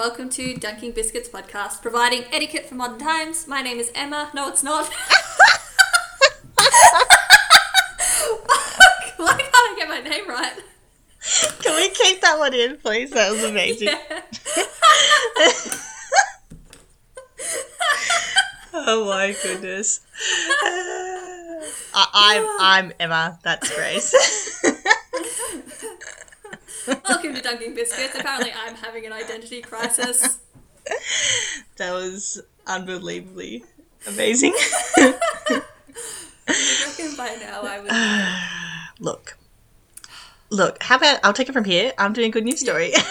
welcome to Dunking Biscuits podcast, providing etiquette for modern times. My name is Emma. No, it's not. Why can't I get my name right? Can we keep that one in, please? That was amazing. Yeah. Oh my goodness. I, I'm I'm Emma. That's Grace. welcome to Dunking Biscuits. Apparently, I'm having an identity crisis. that was unbelievably amazing. I reckon by now I would. look, look. How about I'll take it from here? I'm doing a good news story. Yeah,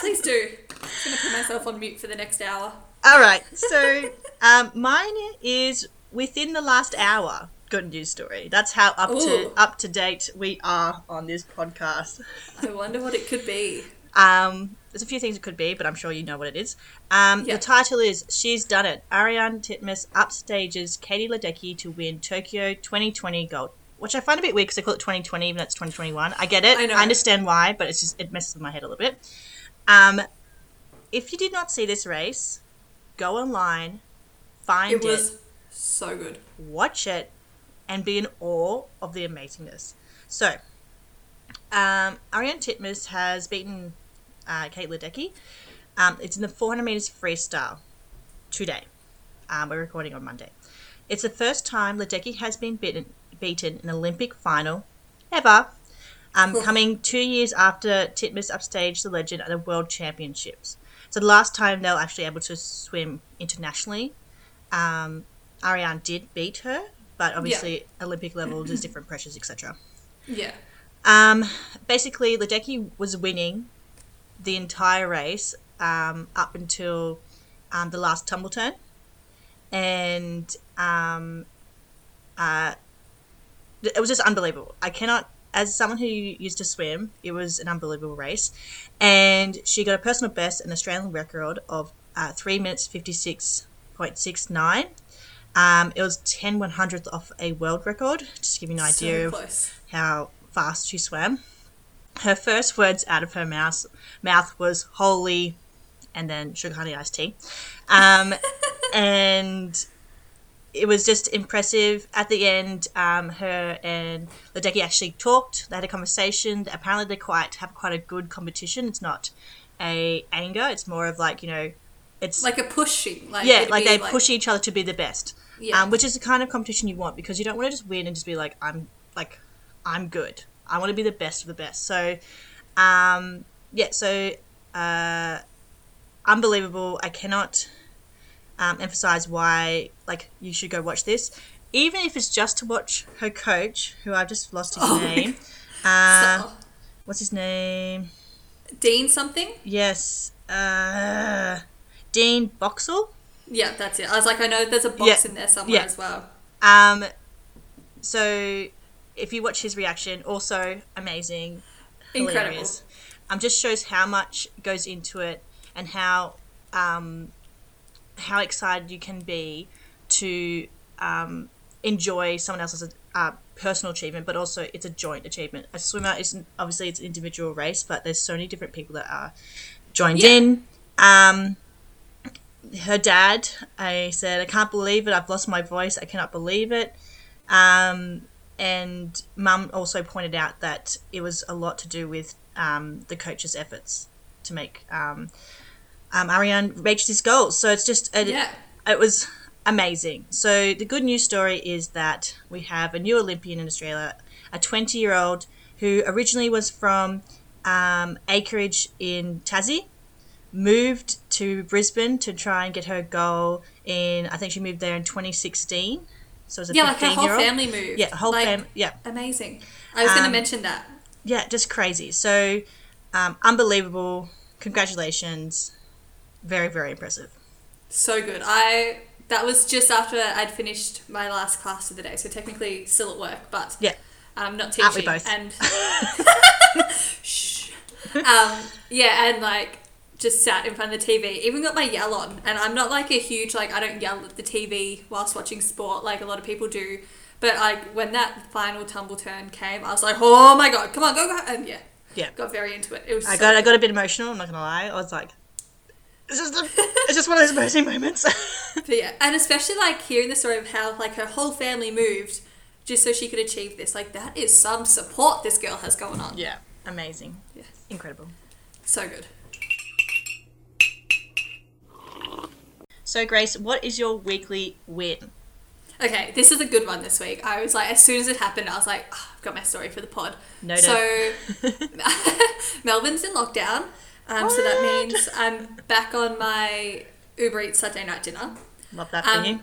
please do. I'm gonna put myself on mute for the next hour. All right. So um, mine is within the last hour. Good news story. That's how up to up to date we are on this podcast. I wonder what it could be. Um, there's a few things it could be, but I'm sure you know what it is. Um, Yeah. The title is "She's Done It." Ariarne Titmus upstages Katie Ledecky to win Tokyo 2020 gold, which I find a bit weird because they call it 2020, even though it's 2021. I get it. I know. understand why, but it's just it messes with my head a little bit. Um, if you did not see this race, go online, find It it, was so good. watch it, and be in awe of the amazingness. So, um, Ariarne Titmus has beaten uh, Kate Ledecky. Um, it's in the 400 meters freestyle today. Um, we're recording on Monday. It's the first time Ledecky has been beaten, beaten in an Olympic final ever, um, coming two years after Titmus upstaged the legend at the World Championships. So the last time they were actually able to swim internationally, um, Ariarne did beat her, but obviously Olympic level, there's different pressures, etc. Yeah. Um, basically, Ledecky was winning the entire race um, up until um, the last tumble turn, and um, uh, it was just unbelievable. I cannot, as someone who used to swim, it was an unbelievable race, and she got a personal best, an Australian record of uh, three minutes fifty six point six nine. Um, it was 10 one hundredth off a world record, just to give you an idea so of how fast she swam. Her first words out of her mouth mouth was "holy," and then sugar honey iced tea, um, and it was just impressive. At the end, um, her and Ledecky actually talked. They had a conversation. Apparently, they quite have quite a good competition. It's not a anger. It's more of like you know, it's Like a pushing. Like yeah, like they push each other to be the best. Yeah. Um, which is the kind of competition you want because you don't want to just win and just be like I'm like I'm good. I want to be the best of the best. So, um, yeah. So, uh, unbelievable. I cannot um, emphasize why like you should go watch this, even if it's just to watch her coach, who I've just lost his Oh name. Uh, So- what's his name? Dean something? Yes, uh, Dean Boxall. Yeah, that's it. I was like, I know there's a box Yeah. in there somewhere Yeah. as well. Um, so if you watch his reaction, also amazing, Incredible. hilarious. Um, just shows how much goes into it and how um, how excited you can be to um, enjoy someone else's uh, personal achievement, but also it's a joint achievement. A swimmer isn't obviously it's an individual race, but there's so many different people that are joined Yeah. in. Um, her dad, I said, I can't believe it. I've lost my voice. I cannot believe it. Um, and mum also pointed out that it was a lot to do with um, the coach's efforts to make um, um, Ariarne reach his goals. So it's just, a, Yeah. it was amazing. So the good news story is that we have a new Olympian in Australia, a 20 year old who originally was from um, Acreage in Tassie, moved to Brisbane to try and get her goal in, I think she moved there in 2016. So as a Yeah, like her 15 whole family moved. Yeah, whole like, fam. Yeah, Amazing. I was going to Um, mention that. yeah, just crazy. So um, unbelievable. Congratulations. Very, very impressive. So good. I that was just after I'd finished my last class of the day, so technically still at work, but Yeah. um, not Aren't teaching. we both? And shh. Um, yeah, and like just sat in front of the TV. Even got my yell on, and I'm not like a huge like I don't yell at the TV whilst watching sport like a lot of people do. But like when that final tumble turn came, I was like, oh my god, come on, go go, and yeah, Yeah. got very into it. It was I so got I got a bit emotional. I'm not gonna lie. I was like, It's just, a, it's just one of those amazing moments. But yeah, and especially like hearing the story of how like her whole family moved just so she could achieve this. Like that is some support this girl has going on. yeah, amazing, Yeah, incredible. So good. So, Grace, what is your weekly win? Okay, this is a good one this week. I was like, as soon as it happened, I was like, oh, I've got my story for the pod. Noted. So, Melbourne's in lockdown, um, so that means I'm back on my Uber Eats Saturday night dinner. Love that for you. Um,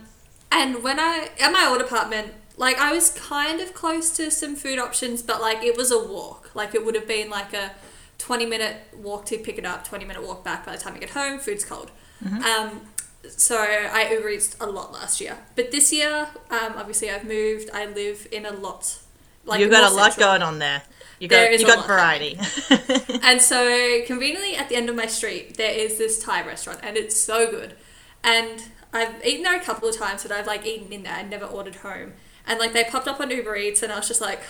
and when I at my old apartment, like I was kind of close to some food options, but like it was a walk. Like it would have been like a twenty minute walk to pick it up, twenty minute walk back. By the time I get home, food's cold. Mm-hmm. Um, so I Uber Eats a lot last year, but this year, um, obviously I've moved. I live in a lot. Like You've got a lot central. going on there. You There got is you a got variety. And so conveniently at the end of my street there is this Thai restaurant and it's so good. And I've eaten there a couple of times, but I've like eaten in there and never ordered home. And like they popped up on Uber Eats and I was just like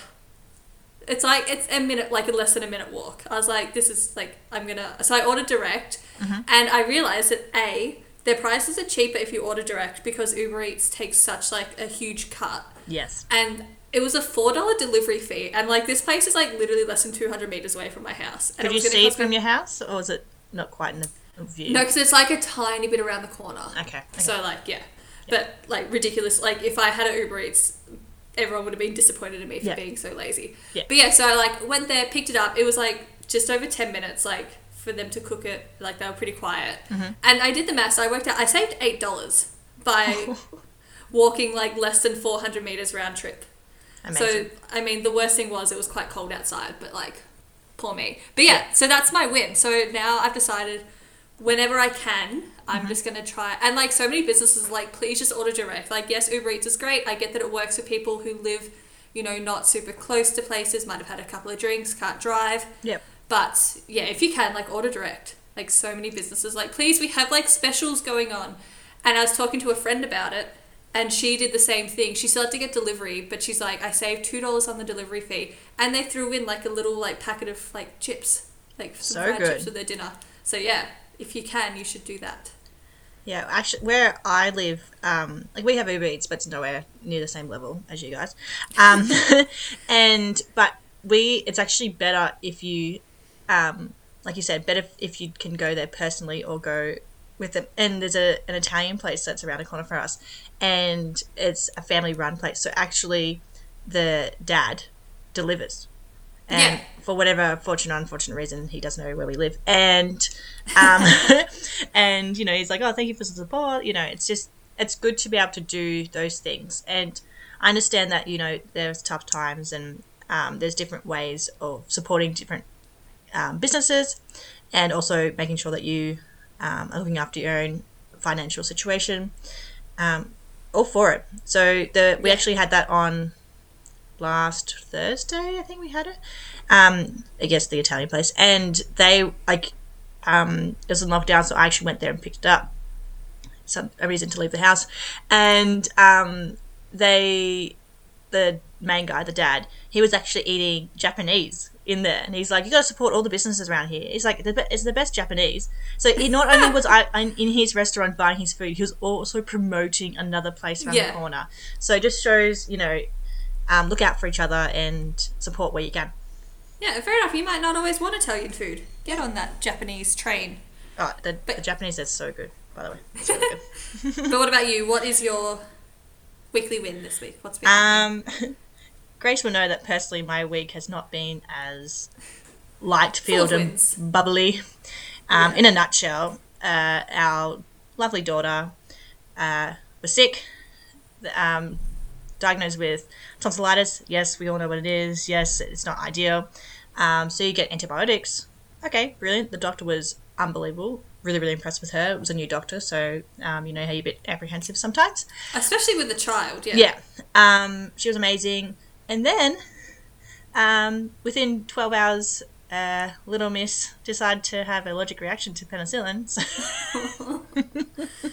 it's like it's a minute like a less than a minute walk. I was like, this is like I'm gonna so I ordered direct and I realized that A, their prices are cheaper if you order direct because Uber Eats takes such like a huge cut yes. and it was a four dollar delivery fee, and like this place is like literally less than two hundred meters away from my house. And Could it you see it me- from your house, or is it not quite in the view? No, because it's like a tiny bit around the corner. Okay. okay. So like yeah, but like ridiculous. Like if I had an Uber Eats, everyone would have been disappointed in me for Yeah. being so lazy. Yeah. But yeah, so I like went there, picked it up. It was like just over ten minutes, like for them to cook it. Like they were pretty quiet, Mm-hmm. and I did the math. So I worked out. I saved eight dollars by walking like less than four hundred meters round trip. Amazing. So I mean, the worst thing was it was quite cold outside, but like, poor me. But yeah, so that's my win. So now I've decided, whenever I can, I'm Mm-hmm. just gonna try. And like so many businesses, like please just order direct. Like yes, Uber Eats is great. I get that it works for people who live, you know, not super close to places, might have had a couple of drinks, can't drive. Yep. But yeah, if you can, like order direct. Like so many businesses, like please, we have like specials going on. And I was talking to a friend about it, and she did the same thing. She still had to get delivery, but she's like, I saved two dollars on the delivery fee, and they threw in like a little like packet of like chips, like some So fried good. chips with their dinner. So yeah, if you can, you should do that. Yeah, actually, where I live, um, like we have Uber Eats, but it's nowhere near the same level as you guys. Um, and but we, it's actually better if you, um, like you said, better if you can go there personally or go with them. And there's a an Italian place that's around the corner for us, and it's a family run place. So actually, the dad delivers. And Yeah. for whatever fortunate or unfortunate reason, he doesn't know where we live. And um, and you know, he's like, "Oh, thank you for the support." You know, it's just it's good to be able to do those things. And I understand that you know there's tough times and um, there's different ways of supporting different um, businesses, and also making sure that you um, are looking after your own financial situation. Um, all for it. So the we Yeah. actually had that on last Thursday, I think we had it. Um, I guess the Italian place, and they like um, it was in lockdown, so I actually went there and picked it up. Some a reason to leave the house, and um, they, the main guy, the dad, he was actually eating Japanese in there, and he's like, "You got to support all the businesses around here." He's like, "The be- "It's the best Japanese." So he not only was I in in his restaurant buying his food, he was also promoting another place around Yeah. the corner. So it just shows, you know, um, look out for each other and support where you can. Yeah, fair enough. You might not always want Italian food. Get on that Japanese train. Oh, the, But- the Japanese is so good, by the way. It's really good. but what about you? What is your weekly win this week? What's been happening? Grace will know that personally, my week has not been as light filled and bubbly. Um, Yeah. In a nutshell, uh, our lovely daughter uh, was sick, um, diagnosed with tonsillitis. Yes, we all know what it is. Yes, it's not ideal. Um, so you get antibiotics. Okay, brilliant. The doctor was unbelievable. Really, really impressed with her. It was a new doctor, so um, you know how you're a bit apprehensive sometimes. Especially with the child. Yeah. Yeah. Um, she was amazing. And then, um, within 12 hours, uh, little miss decided to have a allergic reaction to penicillin.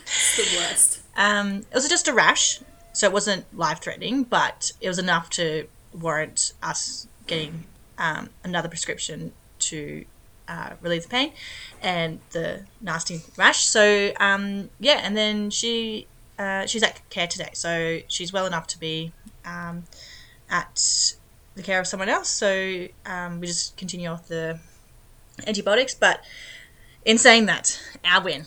So, the worst. um, it was just a rash, so it wasn't life threatening, but it was enough to warrant us getting um, another prescription to uh, relieve the pain and the nasty rash. So um, yeah, and then she uh, she's at care today, so she's well enough to be um, at the care of someone else. So um, we just continue off the antibiotics. But in saying that, our win,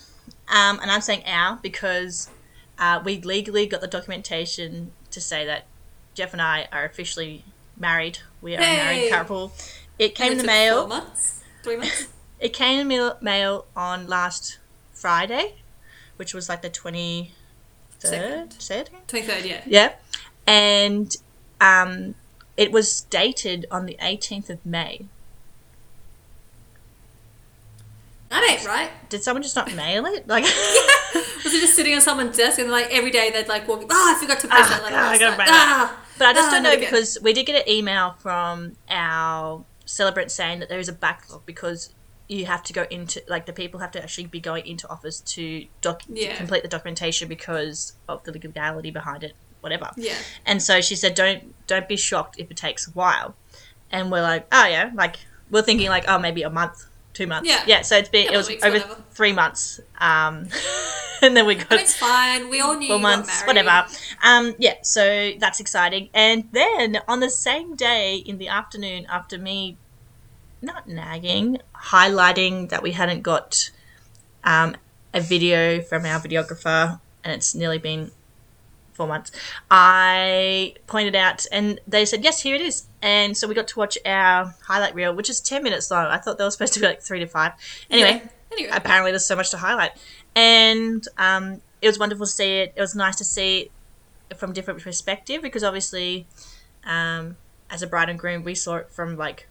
um, and I'm saying our because uh, we legally got the documentation to say that Jeff and I are officially married. We are a married couple. It came in the mail. Four months, three months. It came in the mail- on last Friday, which was like the twenty third. Second. Said Twenty third, yeah. yeah, and um, it was dated on the eighteenth of May. That ain't right. Did someone just not mail it? Like, yeah. Was it just sitting on someone's desk and like every day they'd like walk? Oh, I forgot to post Ah, that. Like, God, I gotta night. ah, but I just ah, don't know because we did get an email from our celebrant saying that there is a backlog because you have to go into like the people have to actually be going into office to doc Yeah. complete the documentation because of the legality behind it, whatever. Yeah. And so she said, "Don't don't be shocked if it takes a while." And we're like, "Oh yeah," like we're thinking like, "Oh, maybe a month, two months." Yeah. Yeah. So it's been Couple it was weeks, over whatever. three months, um, and then we got But it's fine. We all knew four months, whatever. Um, yeah. So that's exciting. And then on the same day in the afternoon, after me not nagging, highlighting that we hadn't got um, a video from our videographer, and it's nearly been four months. I pointed out, and they said, "Yes, here it is." And so we got to watch our highlight reel, which is ten minutes long. I thought they were supposed to be like three to five. Anyway, Yeah. Anyway. apparently there's so much to highlight, and um, it was wonderful to see it. It was nice to see it from a different perspective because obviously, um, as a bride and groom, we saw it from like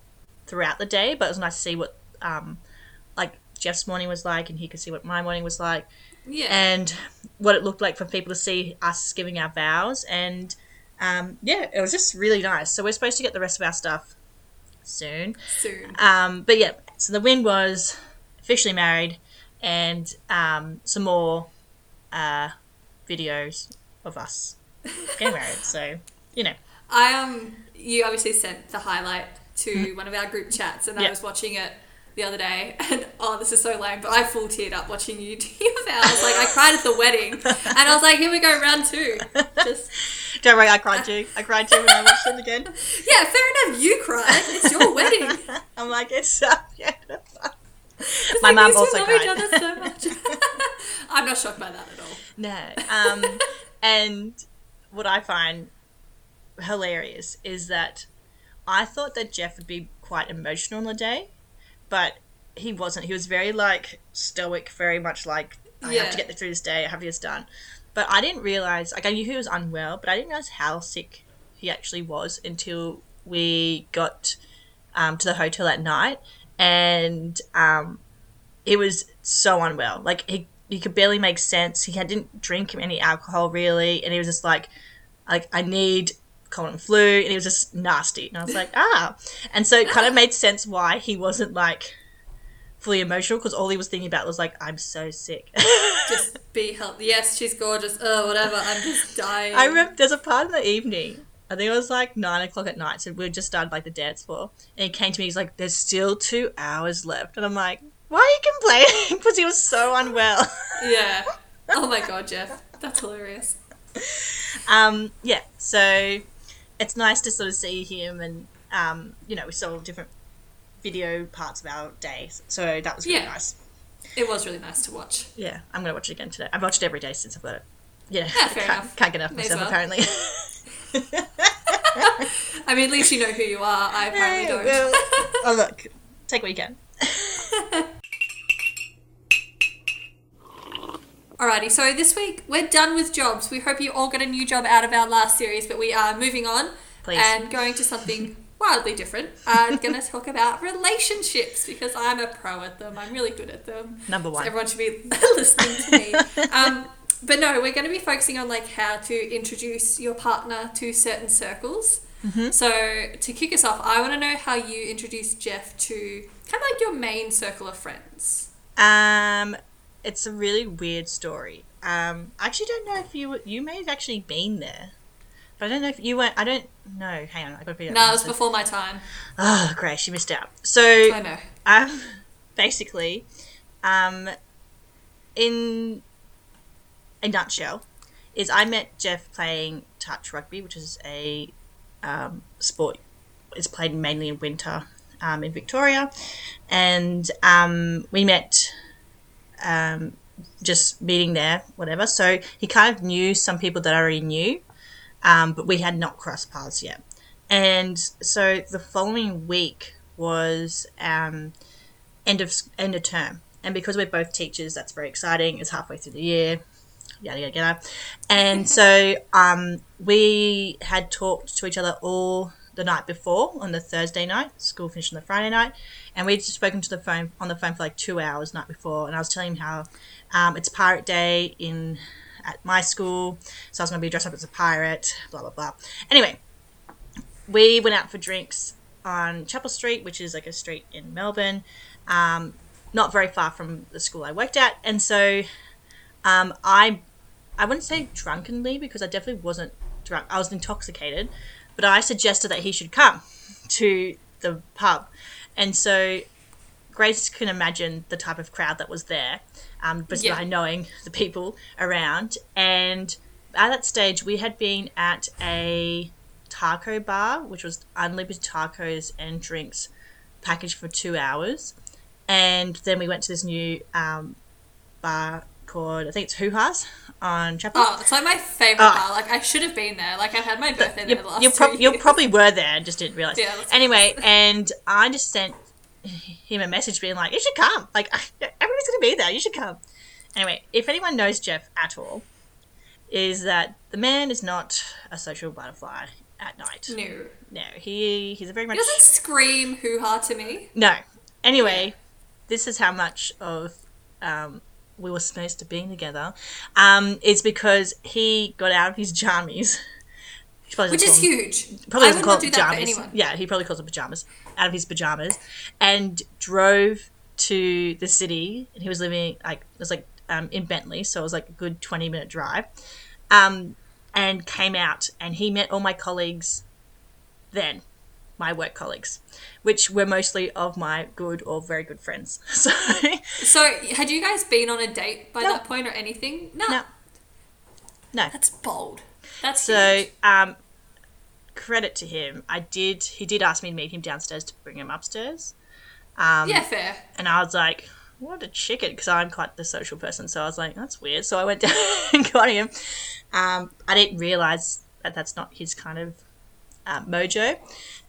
throughout the day, but it was nice to see what um, like Jeff's morning was like, and he could see what my morning was like yeah. and what it looked like for people to see us giving our vows. And um, yeah, it was just really nice. So we're supposed to get the rest of our stuff soon. Soon. Um, but yeah, so the win was officially married and um, some more uh, videos of us getting married. So, you know, I um, you obviously sent the highlight to one of our group chats, and I Mm-hmm. Was watching it the other day, and oh, this is so lame, but I full teared up watching you do your vows. Like I cried at the wedding, and I was like, here we go, round two. Just don't worry, I cried too. I cried too when I watched it again. yeah, fair enough. You cried. It's your wedding. I'm like, it's so beautiful. My like, mum also love cried. each other so much. I'm not shocked by that at all. No. Um, and what I find hilarious is that I thought that Jeff would be quite emotional on the day, but he wasn't. He was very like stoic, very much like I have to get through this day. I have this done. But I didn't realize. Like I knew he was unwell, but I didn't realize how sick he actually was until we got um, to the hotel at night, and um, he was so unwell. Like he he could barely make sense. He had, didn't drink any alcohol really, and he was just like, like I need cold and flu, and he was just nasty. And I was like, ah, and so it kind of made sense why he wasn't like fully emotional because all he was thinking about was like, I'm so sick. Just be healthy. Yes, she's gorgeous. Oh, whatever. I'm just dying. I remember there's a part in the evening. I think it was like nine o'clock at night. So we just started like the dance floor, and he came to me. He's like, "There's still two hours left," and I'm like, "Why are you complaining?" Because he was so unwell. Yeah. Oh my god, Jeff. That's hilarious. um, yeah. So it's nice to sort of see him, and um, you know, we saw different video parts of our day So that was really Yeah. nice. It was really nice to watch. Yeah, I'm gonna watch it again today. I've watched it every day since I've got it. Yeah, Yeah, fair can't, enough. can't get enough myself well. apparently. I mean, at least you know who you are. I apparently don't. Well, oh look, take what you can. Alrighty, so this week we're done with jobs. We hope you all got a new job out of our last series, but we are moving on Please. and going to something wildly different. I'm going to talk about relationships because I'm a pro at them. I'm really good at them. Number So one. everyone should be listening to me. Um, but no, we're going to be focusing on like how to introduce your partner to certain circles. Mm-hmm. So to kick us off, I want to know how you introduced Jeff to kind of like your main circle of friends. Um, it's a really weird story. Um, I actually don't know if you you may have actually been there, but I don't know if you went. I don't know. Hang on, I got to be. No, it was before my time. Oh, great! She missed out. So I know. um, basically, um, in a nutshell, is I met Jeff playing touch rugby, which is a um, sport. It's played mainly in winter um, in Victoria, and um, we met um, just meeting there, whatever. So he kind of knew some people that I already knew, um, but we had not crossed paths yet. And so the following week was um, end of end of term, and because we're both teachers, that's very exciting. It's halfway through the year, yada yada yada. And so um, we had talked to each other all the night before on the Thursday night. School finished on the Friday night, and we'd spoken to the phone on the phone for like two hours night before. And I was telling him how um, it's Pirate Day in at my school, so I was going to be dressed up as a pirate. Blah blah blah. Anyway, we went out for drinks on Chapel Street, which is like a street in Melbourne, um, not very far from the school I worked at, and so um, I I wouldn't say drunkenly because I definitely wasn't drunk. I was intoxicated, but I suggested that he should come to the pub, and so Grace can imagine the type of crowd that was there, um, just Yeah. by knowing the people around. And at that stage, we had been at a taco bar, which was unlimited tacos and drinks packaged for two hours. And then we went to this new um, bar called, I think it's Hoo Ha's on Chapel. Oh, it's like my favorite Oh. bar. Like I should have been there. Like I've had my birthday you, there last you, prob- you probably were there and just didn't realize. Yeah, anyway, and I just sent him a message being like, "You should come. Like everybody's gonna be there. You should come." Anyway, if anyone knows Jeff at all, is that the man is not a social butterfly at night. No. No, he he's a very much He doesn't scream hoo ha to me. no. Anyway, this is how much of um, we were supposed to be together. Um, it's because he got out of his jammies. Which is them- huge. probably I doesn't would call not it do that for pajamas. anyone. Yeah, he probably calls it pajamas out of his pajamas, and drove to the city. And he was living like it was like um, in Bentleigh, so it was like a good twenty minute drive. Um, and came out, and he met all my colleagues. Then, my work colleagues, which were mostly of my good or very good friends. So, So had you guys been on a date by No. that point or anything? No. no, no. That's bold. That's So, um, credit to him. I did. He did ask me to meet him downstairs to bring him upstairs. Um, yeah, fair. And I was like, what a chicken, because I'm quite the social person. So I was like, that's weird. So I went down and got him. Um, I didn't realize that that's not his kind of uh, mojo.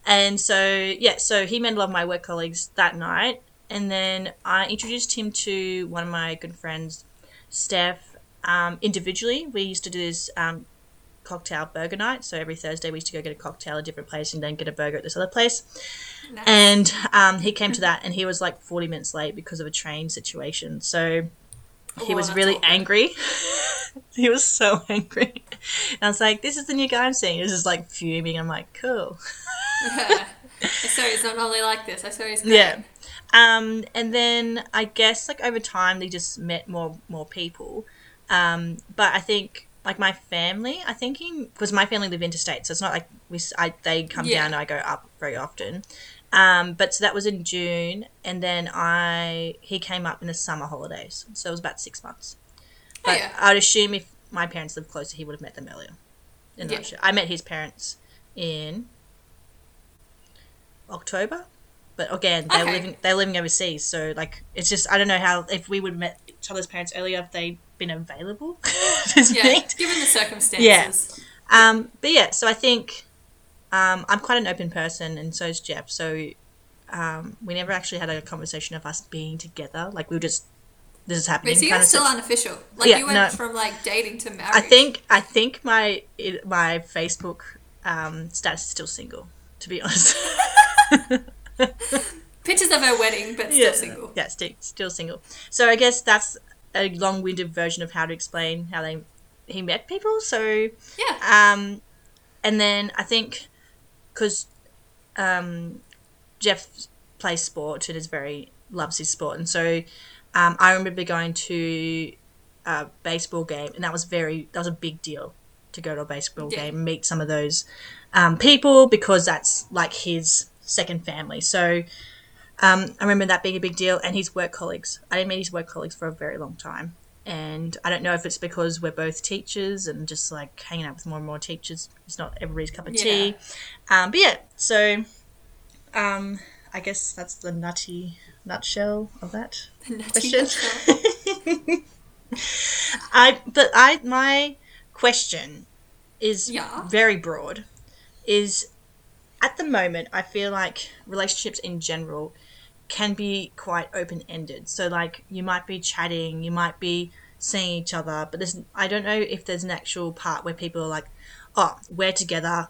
And so, yeah, so he met a lot of my work colleagues that night. And then I introduced him to one of my good friends, Steph, um, individually. We used to do this um, cocktail burger night. So every Thursday we used to go get a cocktail at a different place and then get a burger at this other place. Nice. And um, he came to that and he was like 40 minutes late because of a train situation. So he Oh, was really awkward. angry. he was so angry. And I was like, this is the new guy I'm seeing. He was just like fuming. I'm like, cool. I swear it's not normally like this. I swear he's great. Yeah. Um, and then I guess like over time they just met more more people. Um, but I think like my family, I think because my family live interstate, so it's not like we I, they come Yeah. down and I go up very often. Um, but so that was in June, and then I he came up in the summer holidays, so it was about six months. Oh, But yeah. I'd assume if my parents lived closer, he would have met them earlier. Yeah. I met his parents in October, but again, they're Okay. living they're living overseas, so like it's just I don't know how if we would have met each other's parents earlier if they'd been available Yeah, meet. given the circumstances. Um, but yeah, so I think um, I'm quite an open person, and so is Jeff. So um, we never actually had a conversation of us being together. Like we were just this is happening. But so you kind guys of still unofficial. Like Yeah, you went no. from like dating to marriage. I think I think my it, my Facebook um, status is still single. To be honest. pictures of her wedding, but still single. Yeah, still, still single. So I guess that's a long-winded version of how to explain how they he met people. So Yeah. um, and then I think because um, Jeff plays sport and is very loves his sport, and so um, I remember going to a baseball game, and that was very that was a big deal to go to a baseball Yeah. game meet some of those um, people because that's like his second family. So Um, I remember that being a big deal, and his work colleagues. I didn't meet his work colleagues for a very long time, and I don't know if it's because we're both teachers and just like hanging out with more and more teachers. It's not everybody's cup of tea, um, but yeah. So, um, I guess that's the nutty nutshell of that question. I but I my question is Yeah. very broad. Is at the moment I feel like relationships in general can be quite open ended. So like you might be chatting, you might be seeing each other, but there's I don't know if there's an actual part where people are like, oh, we're together.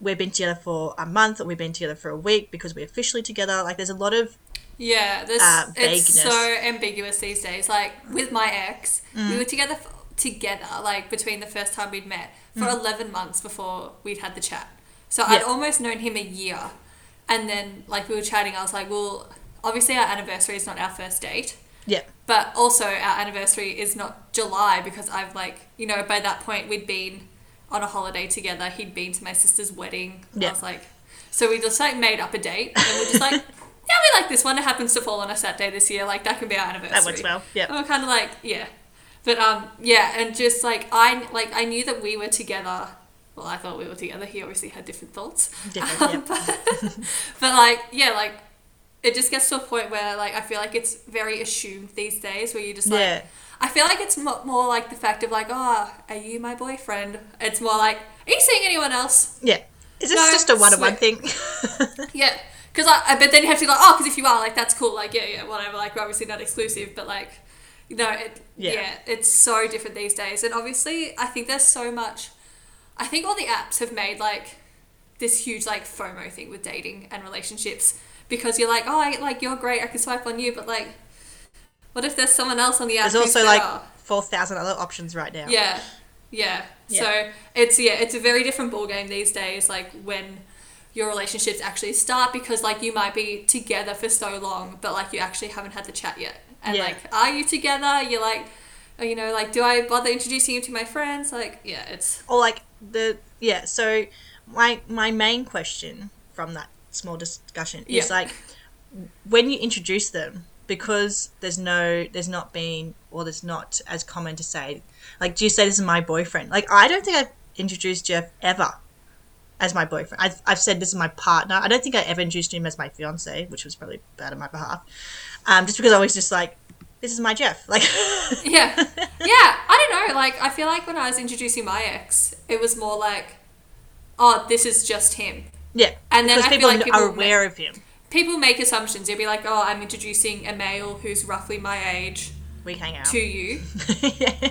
We've been together for a month, or we've been together for a week because we're officially together. Like, there's a lot of Yeah, this Uh, it's so ambiguous these days. Like with my ex, Mm. we were together f- together like between the first time we'd met for Mm. 11 months before we'd had the chat. So I'd almost known him a year. And then like we were chatting, I was like, "Well, obviously our anniversary is not our first date." yeah, But also our anniversary is not July because I've like, you know, by that point we'd been on a holiday together. He'd been to my sister's wedding. Yeah. I was like, so we just like made up a date and we're just like, yeah, we like this one. It happens to fall on a Saturday this year. Like that can be our anniversary. that works well. Yeah, And we're kind of like, yeah. But um, yeah, and just like I like I knew that we were together. Well, I thought we were together. He obviously had different thoughts. different. Yeah. But like, yeah, like it just gets to a point where like I feel like it's very assumed these days, where you just like. Yeah. I feel like it's mo- more like the fact of like, oh, are you my boyfriend? It's more like, are you seeing anyone else? Yeah. Is this No, just a one on one thing? Yeah, because I, I, but then you have to be like, oh, because if you are like, that's cool, like, yeah, yeah, whatever, like, we're obviously not exclusive, but like, you know, it, Yeah. yeah. it's so different these days, and obviously, I think there's so much. I think all the apps have made like this huge like FOMO thing with dating and relationships because you're like, oh, I, like you're great, I can swipe on you, but like, what if there's someone else on the app? There's also like 4,000 other options right now. Yeah, yeah. Yeah. So it's yeah, it's a very different ball game these days. Like when your relationships actually start, because like you might be together for so long, but like you actually haven't had the chat yet. And Yeah. like, are you together? You're like, you know, like, do I bother introducing you to my friends? Like, yeah, it's Or like the, yeah, so my, my main question from that small discussion is Yeah. like, when you introduce them, because there's no, there's not been, or there's not as common to say, like, do you say this is my boyfriend? Like, I don't think I've introduced Jeff ever as my boyfriend. I've, I've said this is my partner. I don't think I ever introduced him as my fiance, which was probably bad on my behalf. Um, just because I was just like, this is my Jeff. Like, yeah, yeah. I don't know. Like, I feel like when I was introducing my ex, it was more like, oh, this is just him. yeah. And then I feel people, like people are aware of him. People make assumptions. You'll be like, oh, I'm introducing a male who's roughly my age We hang out. to you. yeah.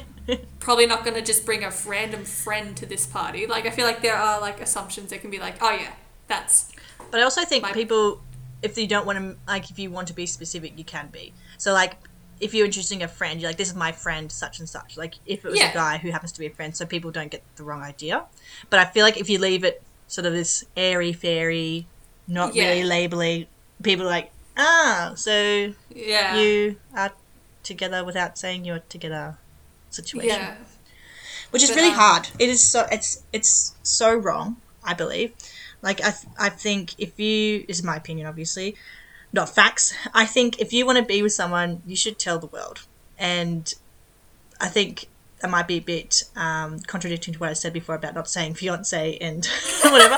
probably not going to just bring a random friend to this party. Like I feel like there are like assumptions that can be like, oh yeah, that's But I also think people, if you don't want to, like, if you want to be specific, you can be. So, like, if you're introducing a friend, you're like, this is my friend, such and such. Like, if it was Yeah. a guy who happens to be a friend, so people don't get the wrong idea. But I feel like if you leave it sort of this airy fairy, not Yeah. really labeling, people are like, ah, so yeah, you are together without saying you're together situation. yeah, which is But, really um, hard. It is so it's it's so wrong. I believe. Like I th- I think if you this is my opinion, obviously, not facts. I think if you want to be with someone, you should tell the world. And I think that might be a bit um, contradicting to what I said before about not saying fiance and whatever.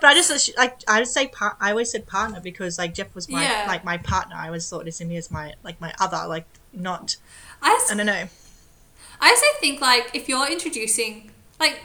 but I just like I would say par- I always said partner because like Jeff was my Yeah. like my partner. I always thought this him as my like my other like not I I don't know. I also think like if you're introducing like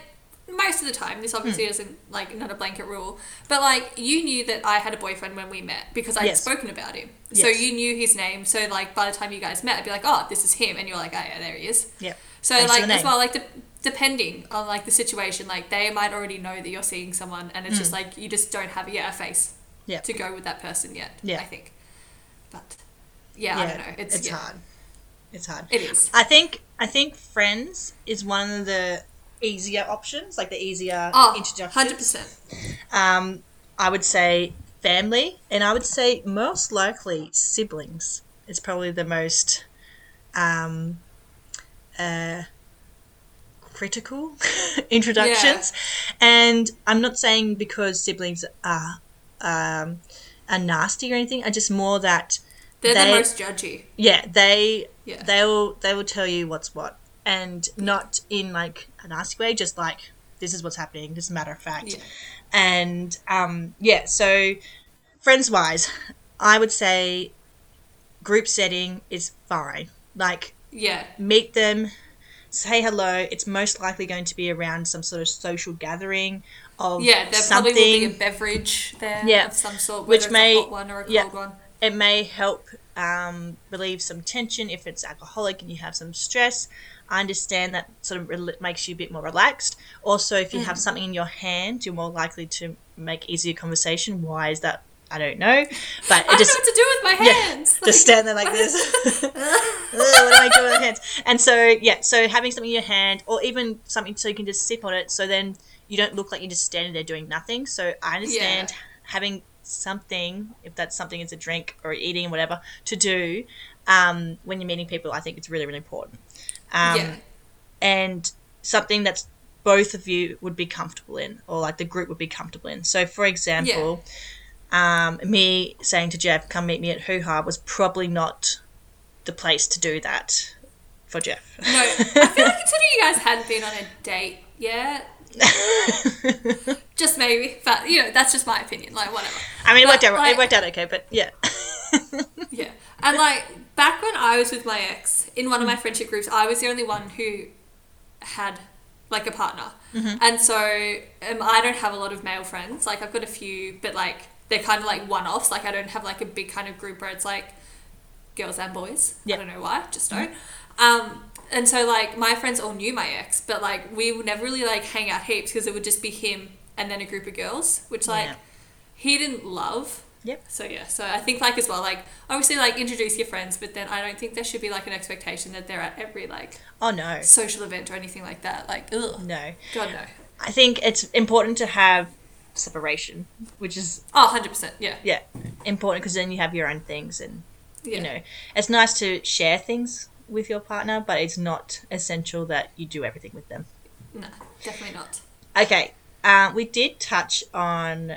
most of the time, this obviously Hmm. isn't like not a blanket rule, but like you knew that I had a boyfriend when we met because I'd Yes. spoken about him, so you knew his name. So like by the time you guys met, I'd be like, oh, this is him, and you're like, oh yeah, there he is. Yeah. So Thanks like as well, like de- depending on like the situation, like they might already know that you're seeing someone, and it's just like you just don't have yet a face Hmm. Yeah. to go with that person yet. Yeah. I think, but yeah, I don't know. It's, it's yeah, hard. It's hard. It is. I think I think Friends is one of the easier options, like the easier Oh, introductions. hundred percent. Um, I would say family, and I would say most likely siblings is probably the most um, uh, critical introductions. And I'm not saying because siblings are um, are nasty or anything. Are just more that They're they- the most judgy. yeah they Yeah. they will they will tell you what's what and not in like nasty way. Just like this is what's happening. Just a matter of fact. Yeah. And um, yeah, so friends wise, I would say group setting is fine. Like Yeah. meet them, say hello. It's most likely going to be around some sort of social gathering of Yeah, there something. probably will be a beverage there Yeah. of some sort, Which may- a hot one or a cold yeah. one. it may help um, relieve some tension if it's alcoholic and you have some stress. I understand that sort of rel- makes you a bit more relaxed. Also, if you Mm. have something in your hand, you're more likely to make easier conversation. Why is that? I don't know, but I it don't just know what to do with my yeah, hands. just stand there like this. What do I do with my hands? And so yeah, so having something in your hand, or even something so you can just sip on it, so then you don't look like you're just standing there doing nothing. So I understand having something, if that's something it's a drink or eating whatever, to do um, when you're meeting people. I think it's really really important. Um, yeah. and something that's both of you would be comfortable in, or like the group would be comfortable in. So, for example, um, me saying to Jeff, "Come meet me at Hoo Ha," was probably not the place to do that for Jeff. No, I feel like considering you guys hadn't been on a date yet, just maybe. But you know, that's just my opinion. Like whatever. I mean, it But, worked out. like- it worked out okay, but yeah. Yeah. And like back when I was with my ex in one of my friendship groups, I was the only one who had like a partner. And so um, I don't have a lot of male friends. Like I've got a few, but like they're kind of like one offs. Like I don't have like a big kind of group where it's like girls and boys. Yeah. I don't know why, just don't. Um, and so like my friends all knew my ex, but like we would never really like hang out heaps because it would just be him and then a group of girls, which like Yeah. he didn't love. Yep. So yeah, so I think like as well, like obviously like introduce your friends, but then I don't think there should be like an expectation that they're at every like Oh no, social event or anything like that. Like, ugh, no. God no. I think it's important to have separation, which is Oh, 100 percent. Yeah, yeah important because then you have your own things and yeah. you know it's nice to share things with your partner, but it's not essential that you do everything with them. No, definitely not. Okay, uh, we did touch on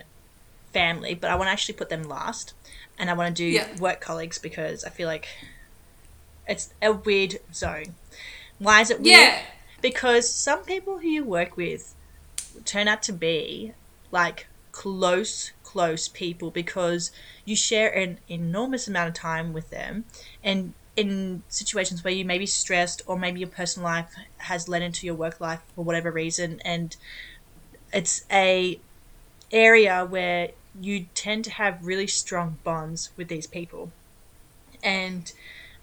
family, but I want to actually put them last, and I want to do Yeah. work colleagues because I feel like it's a weird zone. Why is it weird? Yeah, Because some people who you work with turn out to be like close, close people because you share an enormous amount of time with them and in situations where you may be stressed or maybe your personal life has led into your work life for whatever reason and it's a area where you tend to have really strong bonds with these people and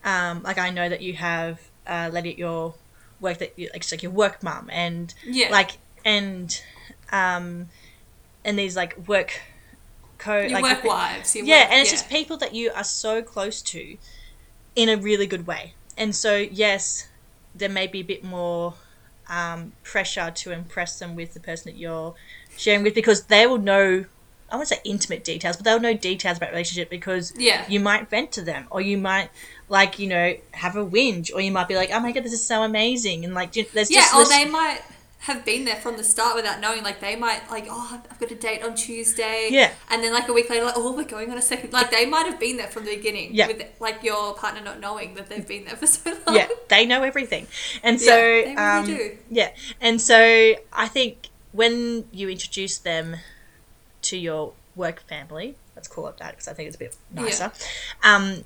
um, like i know that you have uh, lady at your work that you, like, it's like your work mom and yeah. like and um and these like work co your like work wives. Yeah work, and it's just people that you are so close to in a really good way and so yes there may be a bit more um, pressure to impress them with the person that you're sharing with because they will know i won't say intimate details but they'll know details about relationship because Yeah. you might vent to them or you might like you know have a whinge or you might be like oh my god this is so amazing and like there's Yeah, just or this- they might have been there from the start without knowing. Like they might like, oh, I've got a date on Tuesday. Yeah. And then like a week later, like, oh, we're going on a second. Like they might have been there from the beginning. Yeah. With like your partner not knowing that they've been there for so long. yeah, they know everything, and so Yeah, they really um, do. yeah, and so I think when you introduce them to your work family, let's call it that because I think it's a bit nicer. Um,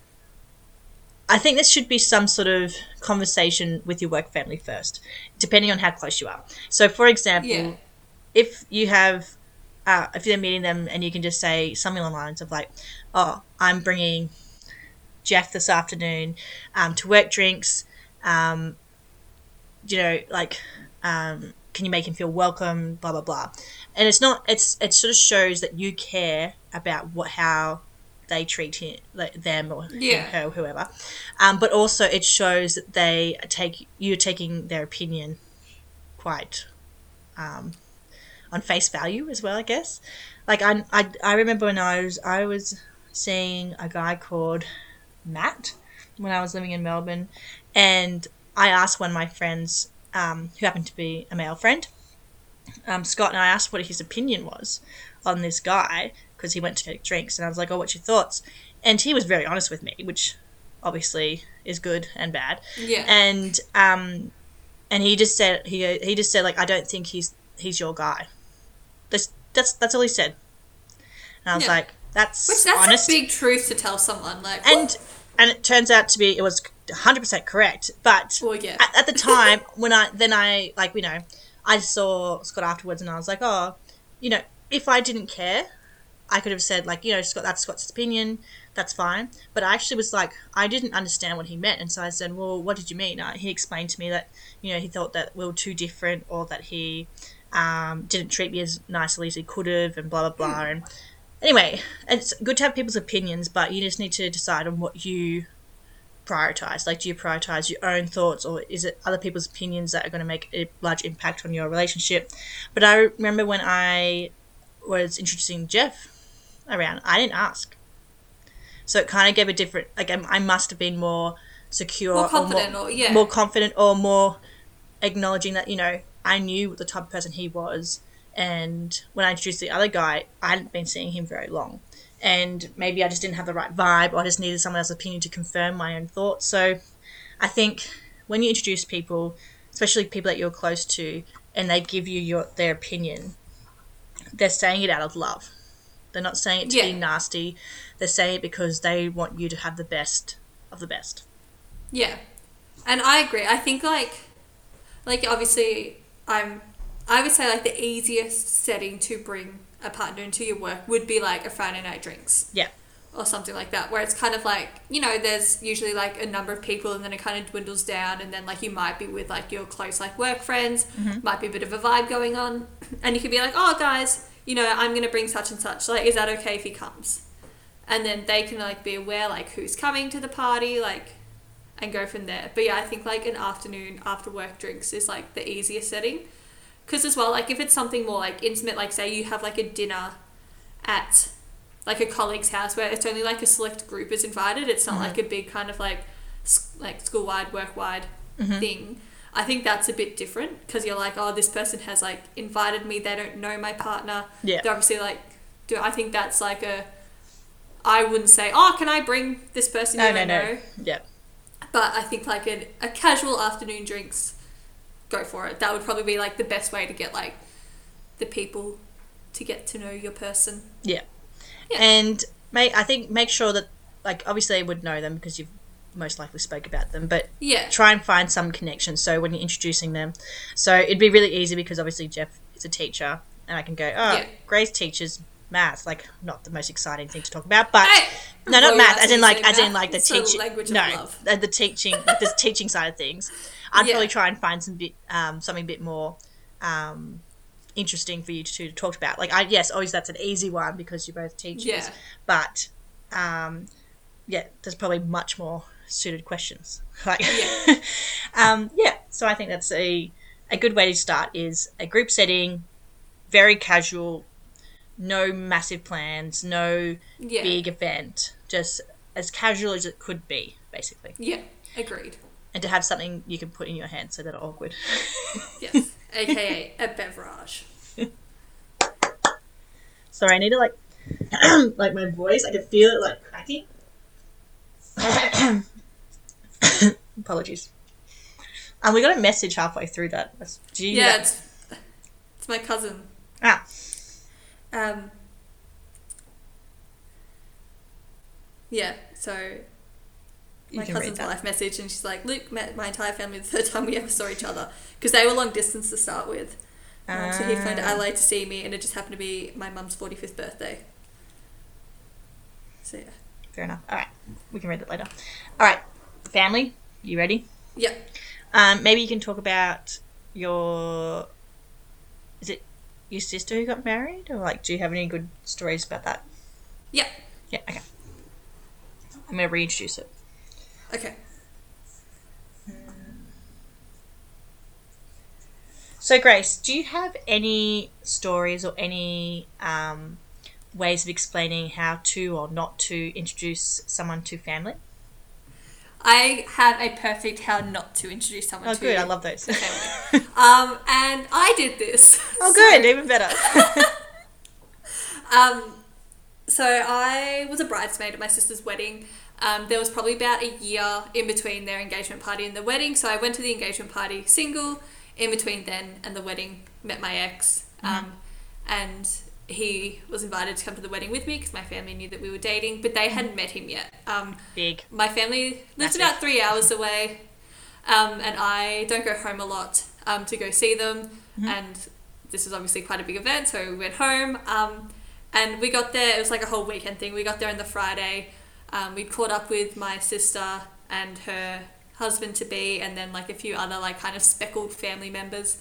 I think this should be some sort of conversation with your work family first, depending on how close you are. So, for example, Yeah. if you have, uh, if you're meeting them and you can just say something along the lines of like, "Oh, I'm bringing Jeff this afternoon um, to work drinks. Um, you know, like, um, can you make him feel welcome? Blah blah blah." And it's not. It's it sort of shows that you care about what how they treat him, like them or him, Yeah. her, whoever. Um, but also it shows that they take you're taking their opinion quite um, on face value as well. I guess. Like I, I, I remember when I was I was seeing a guy called Matt when I was living in Melbourne, and I asked one of my friends, um, who happened to be a male friend, um, Scott and I asked what his opinion was on this guy because he went to get drinks, and I was like, "Oh, what's your thoughts?" And he was very honest with me, which obviously is good and bad. Yeah. And um, and he just said he he just said like, "I don't think he's he's your guy." That's that's that's all he said. And I was Yeah. like, "That's, Which that's honest." a big truth to tell someone. Like, and and it turns out to be it was 100% correct but Well, yeah. at, at the time when i then i like you know i saw scott afterwards and i was like oh you know if i didn't care i could have said like you know scott that's scott's opinion that's fine. But i actually was like i didn't understand what he meant. And so i said well what did you mean? Uh, he explained to me that you know he thought that we were too different or that he um, didn't treat me as nicely as he could have and blah blah blah. And anyway, it's good to have people's opinions, but you just need to decide on what you prioritize. Like, do you prioritize your own thoughts, or is it other people's opinions that are going to make a large impact on your relationship? But I remember when I was introducing Jeff around, I didn't ask, so it kind of gave a different. Like, I must have been more secure, More or confident or- yeah. more confident, or more acknowledging that you know I knew the type of person he was and when I introduced the other guy, I hadn't been seeing him very long. And maybe I just didn't have the right vibe, or I just needed someone else's opinion to confirm my own thoughts. So I think when you introduce people, especially people that you're close to, and they give you your their opinion, they're saying it out of love. They're not saying it to be nasty. They're saying it because they want you to have the best of the best. Yeah, and I agree. I think like, like obviously, I'm. I would say like the easiest setting to bring a partner into your work would be like a Friday night drinks Yeah. or something like that, where it's kind of like you know, there's usually like a number of people, and then it kind of dwindles down, and then like you might be with like your close like work friends, mm-hmm. might be a bit of a vibe going on, and you could be like, oh guys, you know, I'm gonna bring such and such. Like, is that okay if he comes? And then they can like be aware like who's coming to the party, like and go from there. But yeah, I think like an afternoon after work drinks is like the easiest setting. Because as well, like if it's something more like intimate, like say you have like a dinner at like a colleague's house where it's only like a select group is invited, it's not mm-hmm. like a big kind of like s- like school wide, work wide mm-hmm. thing. I think that's a bit different because you're like, oh, this person has like invited me. They don't know my partner. Yeah. They're obviously like, do I think that's like a. I wouldn't say, oh, can I bring this person? No, you no, no. know? Yeah. But I think like a, a casual afternoon drinks, go for it. That would probably be like the best way to get like the people to get to know your person. Yeah. Yeah. And make I think make sure that like obviously they would know them because you've most likely spoke about them, but Yeah. try and find some connection. So when you're introducing them, so it'd be really easy because obviously Jeff is a teacher, and I can go, oh, Yeah. Grace teaches math, like not the most exciting thing to talk about, but Hey, no, not math, as in like as in like the teaching, no, love. uh, the teaching, like the teaching side of things. I'd Yeah. probably try and find some bit, um, something a bit more. Um, interesting for you two to talk about like i yes always that's an easy one because you're both teachers Yeah. but um yeah there's probably much more suited questions like Yeah. um yeah so i think that's a a good way to start is a group setting very casual no massive plans no Yeah. big event just as casual as it could be basically Yeah. Agreed. and to have something you can put in your hand so that are awkward Yes. AKA a beverage. Sorry, I need to like, like my voice. I can feel it like cracking. Apologies. And we got a message halfway through that. Yeah, that? it's, it's my cousin. Ah, Um, yeah, so my cousin's that. wife messaged and she's like, Luke met my entire family the third time we ever saw each other because they were long distance to start with. Um, so he flew to Ah. Adelaide to see me, and it just happened to be my mum's 45th birthday. So yeah. fair enough. All right, we can read that later. All right, family, you ready? Yeah. Um, maybe you can talk about your. Is it your sister who got married, or like, do you have any good stories about that? Yeah. Yeah. Okay. I'm gonna reintroduce it. Okay. So, Grace, do you have any stories or any um, ways of explaining how to or not to introduce someone to family? I have a perfect how not to introduce someone Oh, to good. I love those. family. um, and I did this. oh, good. Even better. Um, so I was a bridesmaid at my sister's wedding. Um, there was probably about a year in between their engagement party and the wedding. So I went to the engagement party single. In between then and the wedding, met my ex, um, and he was invited to come to the wedding with me because my family knew that we were dating, but they hadn't met him yet. Um, Big. my family lives Massive. about three hours away, um, and I don't go home a lot um, to go see them. And this was obviously quite a big event, so we went home. Um, and we got there. It was like a whole weekend thing. We got there on the Friday. Um, we caught up with my sister and her husband to be, and then like a few other like kind of speckled family members.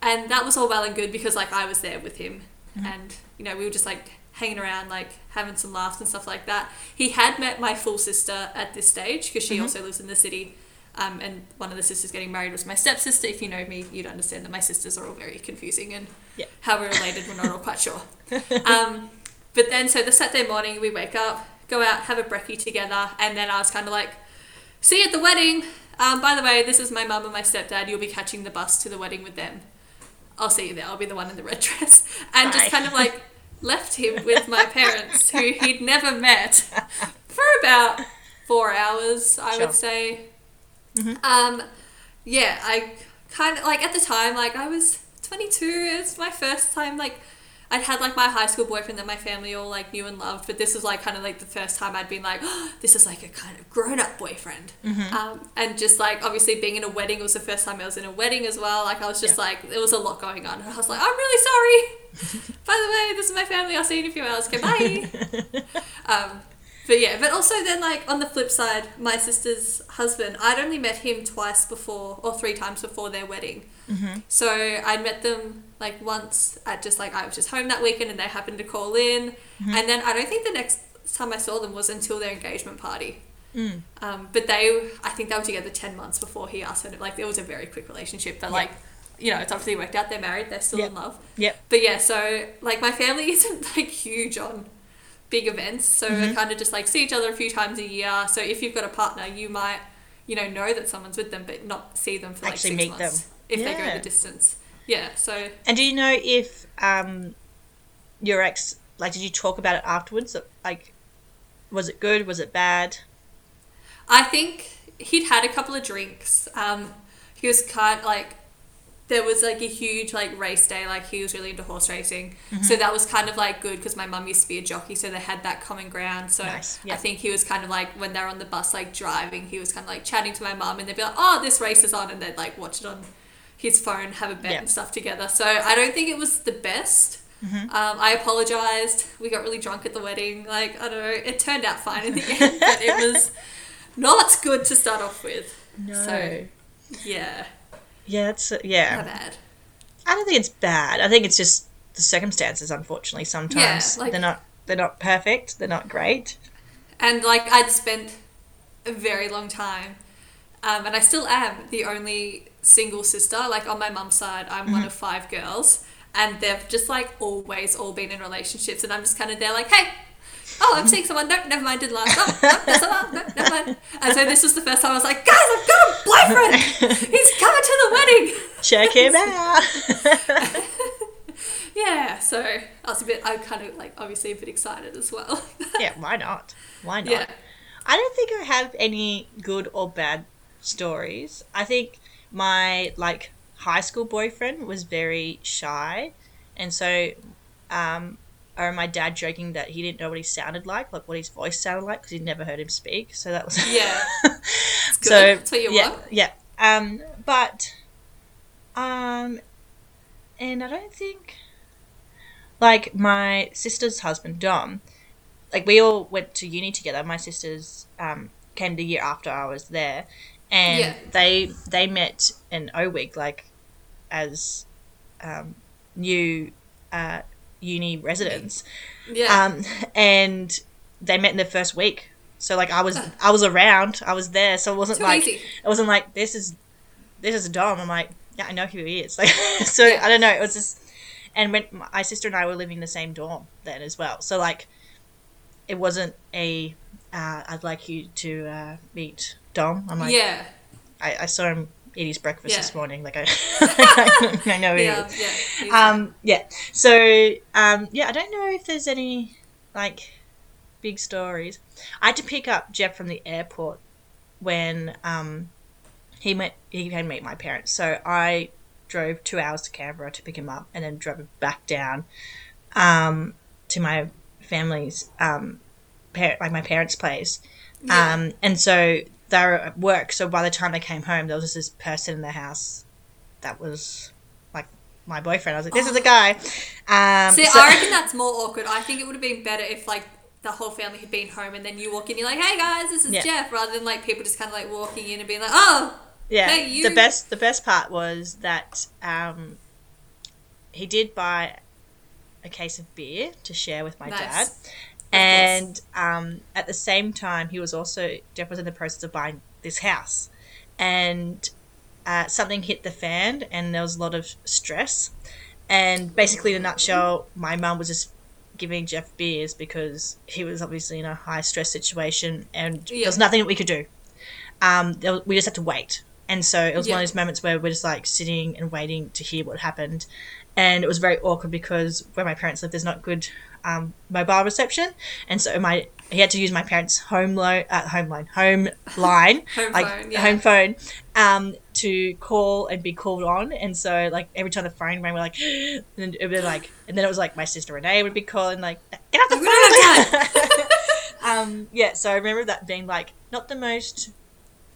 And that was all well and good because like I was there with him, and you know we were just like hanging around, like having some laughs and stuff like that. He had met my full sister at this stage because she also lives in the city. Um, and one of the sisters getting married was my stepsister. If you know me, you'd understand that my sisters are all very confusing and Yeah. how we're related, we're not all quite sure. Um, but then, so the Saturday morning, we wake up, go out, have a brekkie together, and then I was kind of like, see you at the wedding. Um, by the way, this is my mum and my stepdad. You'll be catching the bus to the wedding with them. I'll see you there. I'll be the one in the red dress. And just kind of like left him with my parents, who he'd never met, for about four hours, I Sure. would say. Um, yeah, I kind of like at the time, like I was 22. It was my first time, like I'd had like my high school boyfriend that my family all like knew and loved, but this was like kind of like the first time I'd been like, oh, this is like a kind of grown up boyfriend. Um, and just like obviously being in a wedding was the first time I was in a wedding as well. Like I was just Yeah. like, there was a lot going on. And I was like, I'm really sorry. By the way, this is my family. I'll see you in a few hours. Okay, bye. um, but yeah, but also then like on the flip side, my sister's husband, I'd only met him twice before or three times before their wedding. So I met them like once at just like I was just home that weekend and they happened to call in, and then I don't think the next time I saw them was until their engagement party. Mm. Um, but they, I think they were together ten months before he asked her. To, like it was a very quick relationship, but Yeah. like you know, it's obviously worked out. They're married. They're still Yep. in love. Yep. But yeah, so like my family isn't like huge on big events, so Mm-hmm. we kind of just like see each other a few times a year. So if you've got a partner, you might you know know that someone's with them, but not see them for like Actually six months them. if they go Yeah. the distance. Yeah, so And do you know if um, your ex, like, did you talk about it afterwards? Like, was it good? Was it bad? I think he'd had a couple of drinks. Um, he was kind like there was like a huge like race day. Like he was really into horse racing, Mm-hmm. so that was kind of like good because my mum used to be a jockey, so they had that common ground. So Nice, I think he was kind of like when they're on the bus like driving, he was kind of like chatting to my mum, and they'd be like, "Oh, this race is on," and they'd like watch it on his phone, have a bet Yeah. and stuff together. So I don't think it was the best. Mm-hmm. Um, I apologized. We got really drunk at the wedding. Like I don't know, it turned out fine in the end, but it was not good to start off with. So yeah, yeah, it's uh, not yeah. bad. I don't think it's bad. I think it's just the circumstances. Unfortunately, sometimes like- they're not they're not perfect. They're not great. And like I'd spent a very long time, um, and I still am the only single sister. Like on my mum's side, I'm one of mm-hmm. five girls, and they've just like always all been in relationships, and I'm just kind of there like, hey. Oh, I'm seeing someone. No, never mind. Didn't last. Oh, no, there's someone. No, never mind. And so this was the first time I was like, guys, I've got a boyfriend. He's coming to the wedding. Check him out. Yeah. So I was a bit. I kind of like obviously a bit excited as well. yeah, why not? Why not? yeah. I don't think I have any good or bad stories. I think my like high school boyfriend was very shy, and so um, I remember my dad joking that he didn't know what he sounded like, like what his voice sounded like, because he'd never heard him speak. So that was Yeah. So what you yeah, want. yeah. Um, but um, and I don't think like my sister's husband Dom, like we all went to uni together. My sisters um came the year after I was there, and Yeah. they they met in O-Week like as um, new uh, uni residents Yeah. um, and they met in the first week. So like I was I was around, I was there, so it wasn't Too like easy. it wasn't like this is this is Dom. I'm like yeah, I know who he is. Like so Yeah. I don't know. It was just and when my sister and I were living in the same dorm then as well. So like it wasn't a uh, I'd like you to uh, meet Dom. I'm like, yeah. I, I saw him eat his breakfast Yeah. this morning. Like I, I know Yeah, yeah. Um, yeah. So, um, yeah, I don't know if there's any like big stories. I had to pick up Jeff from the airport when um, he met he came to meet my parents. So I drove two hours to Canberra to pick him up, and then drove back down um, to my family's um, par- like my parents' place. Yeah. Um, and so they were at work. So by the time they came home, there was this person in the house that was like my boyfriend. I was like, this is a guy. Um, See, so- I reckon that's more awkward. I think it would have been better if like the whole family had been home and then you walk in, you're like, "Hey guys, this is Yeah. Jeff," rather than like people just kind of like walking in and being like, "Oh, yeah, Hey, you- the best the best part was that um, he did buy a case of beer to share with my Nice. dad, and um, at the same time, he was also Jeff was in the process of buying this house, and uh, something hit the fan, and there was a lot of stress, and basically, in a nutshell, my mum was just giving Jeff beers because he was obviously in a high stress situation, and Yeah. there was nothing that we could do. Um, there was, we just had to wait, and so it was one of those moments where we're just like sitting and waiting to hear what happened, and it was very awkward because where my parents live, there's not good um, mobile reception, and so my he had to use my parents' home loan, uh, home loan, home line, Home like phone, yeah. home phone, um, to call and be called on, and so like every time the phone rang, we're like, and then it would be like, and then it was like my sister Renee would be calling like, get off the phone. um, yeah, so I remember that being like not the most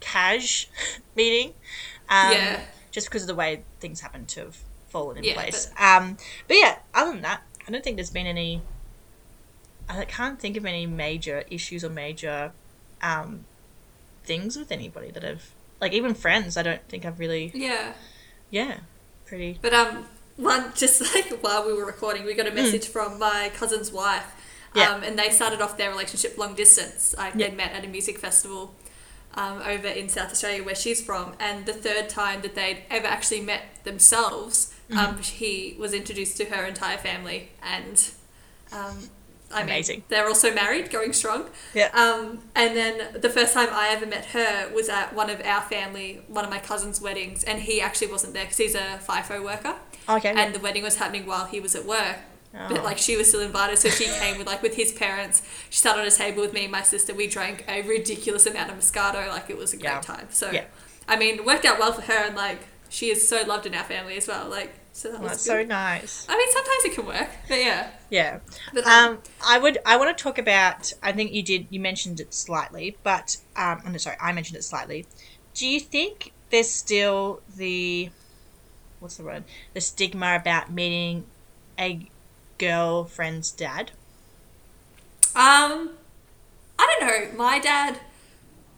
cash meeting, um, Yeah. just because of the way things happened to have fallen in Yeah, place. Um, but yeah, other than that, I don't think there's been any. I can't think of any major issues or major um, things with anybody that have like even friends. I don't think I've really yeah." yeah pretty But um, one just like while we were recording, we got a message from my cousin's wife. Hmm. Yeah. Um, and they started off their relationship long distance. Like Yeah. they met at a music festival um, over in South Australia, where she's from. And the third time that they'd ever actually met themselves, Mm-hmm. um, he was introduced to her entire family. And um, I Amazing. mean, they're also married, going strong. yeah Um, and then the first time I ever met her was at one of our family, one of my cousin's weddings, and he actually wasn't there because he's a FIFO worker, okay and the wedding was happening while he was at work. Oh. But like she was still invited, so she came with like with his parents. She sat on a table with me and my sister. We drank a ridiculous amount of Moscato. Like it was a great Yeah. time. So, Yeah. I mean, it worked out well for her, and like she is so loved in our family as well. Like so that Well, that's good. so nice I mean, sometimes it can work, but yeah. yeah But um, um i would i want to talk about i think you did you mentioned it slightly but um i'm sorry i mentioned it slightly do you think there's still the what's the word the stigma about meeting a girlfriend's dad Um, I don't know. My dad,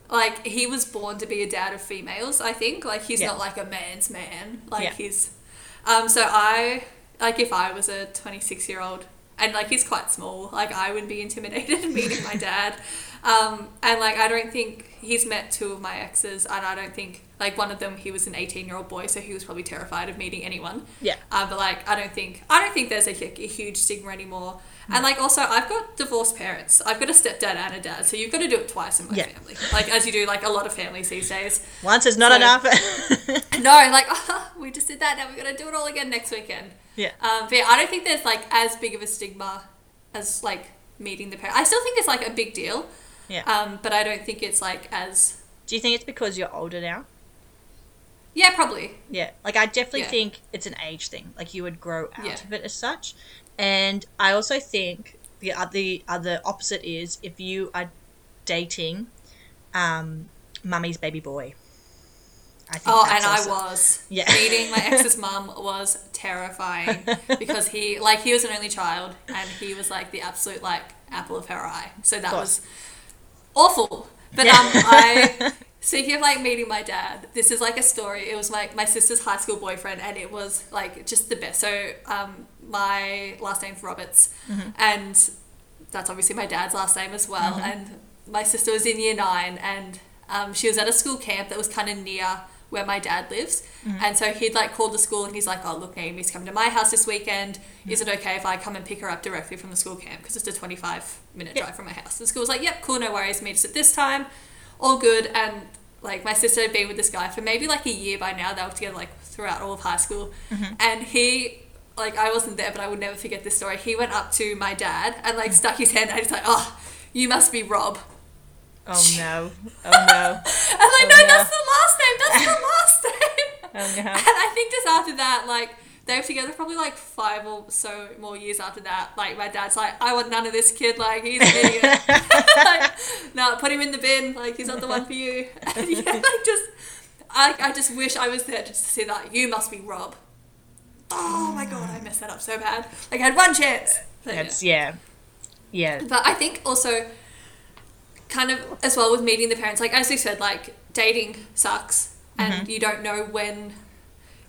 like, he was born to be a dad of females. I think like he's Yeah. not like a man's man. Like Yeah. he's, um. So I like if I was a twenty six year old and like he's quite small. Like I would be intimidated meeting my dad. Um, and like I don't think he's met two of my exes, and I don't think like one of them he was an eighteen year old boy, so he was probably terrified of meeting anyone. yeah Uh, but like, I don't think I don't think there's a, a huge stigma anymore. And like, also, I've got divorced parents. I've got a stepdad and a dad, so you've got to do it twice in my Yeah. family. Like as you do, like a lot of families these days. once is not So- enough No, like we just did that. Now we're gonna do it all again next weekend. yeah Um, but yeah, I don't think there's like as big of a stigma as like meeting the parent. I still think it's like a big deal. Yeah. Um, but I don't think it's like as do you think it's because you're older now yeah, probably. Yeah, like I definitely Yeah. think it's an age thing. Like you would grow out Yeah. of it as such, and I also think the other the other opposite is if you are dating, um, mummy's baby boy. I think Oh, and I was. Yeah. Meeting my ex's mum was terrifying because he, like, he was an only child and he was like the absolute like apple of her eye. So that was awful. But Yeah. um, I speaking of like meeting my dad, this is like a story. It was like my sister's high school boyfriend, and it was like just the best. So um, my last name's Roberts, Mm-hmm. and that's obviously my dad's last name as well. And my sister was in year nine, and um, she was at a school camp that was kind of near where my dad lives. And so he'd like called the school and he's like, oh, look, Amy's coming to my house this weekend. Is it okay if I come and pick her up directly from the school camp? Because it's a 25 minute drive from my house. The school was like, yep, cool, no worries. Meet us at this time. All good. And like my sister had been with this guy for maybe like a year by now. They were together like throughout all of high school. Mm-hmm. And he, like, I wasn't there, but I will never forget this story. He went up to my dad and like stuck his hand out. He's like, oh, you must be Rob. Oh no. Oh no. I'm like, oh, no, no. that's the last name. That's the last name. Oh no. And I think just after that, like, they were together probably like five or so more years after that. Like, my dad's like, I want none of this kid. Like, he's an idiot. like, no, put him in the bin. Like, he's not the one for you. And yeah, like, just, I, I just wish I was there just to see that. You must be Rob. Oh my god, I messed that up so bad. Like, I had one chance. But, yeah. That's yeah. Yeah. But I think also, kind of as well with meeting the parents, like as you said, like dating sucks, and mm-hmm. you don't know when,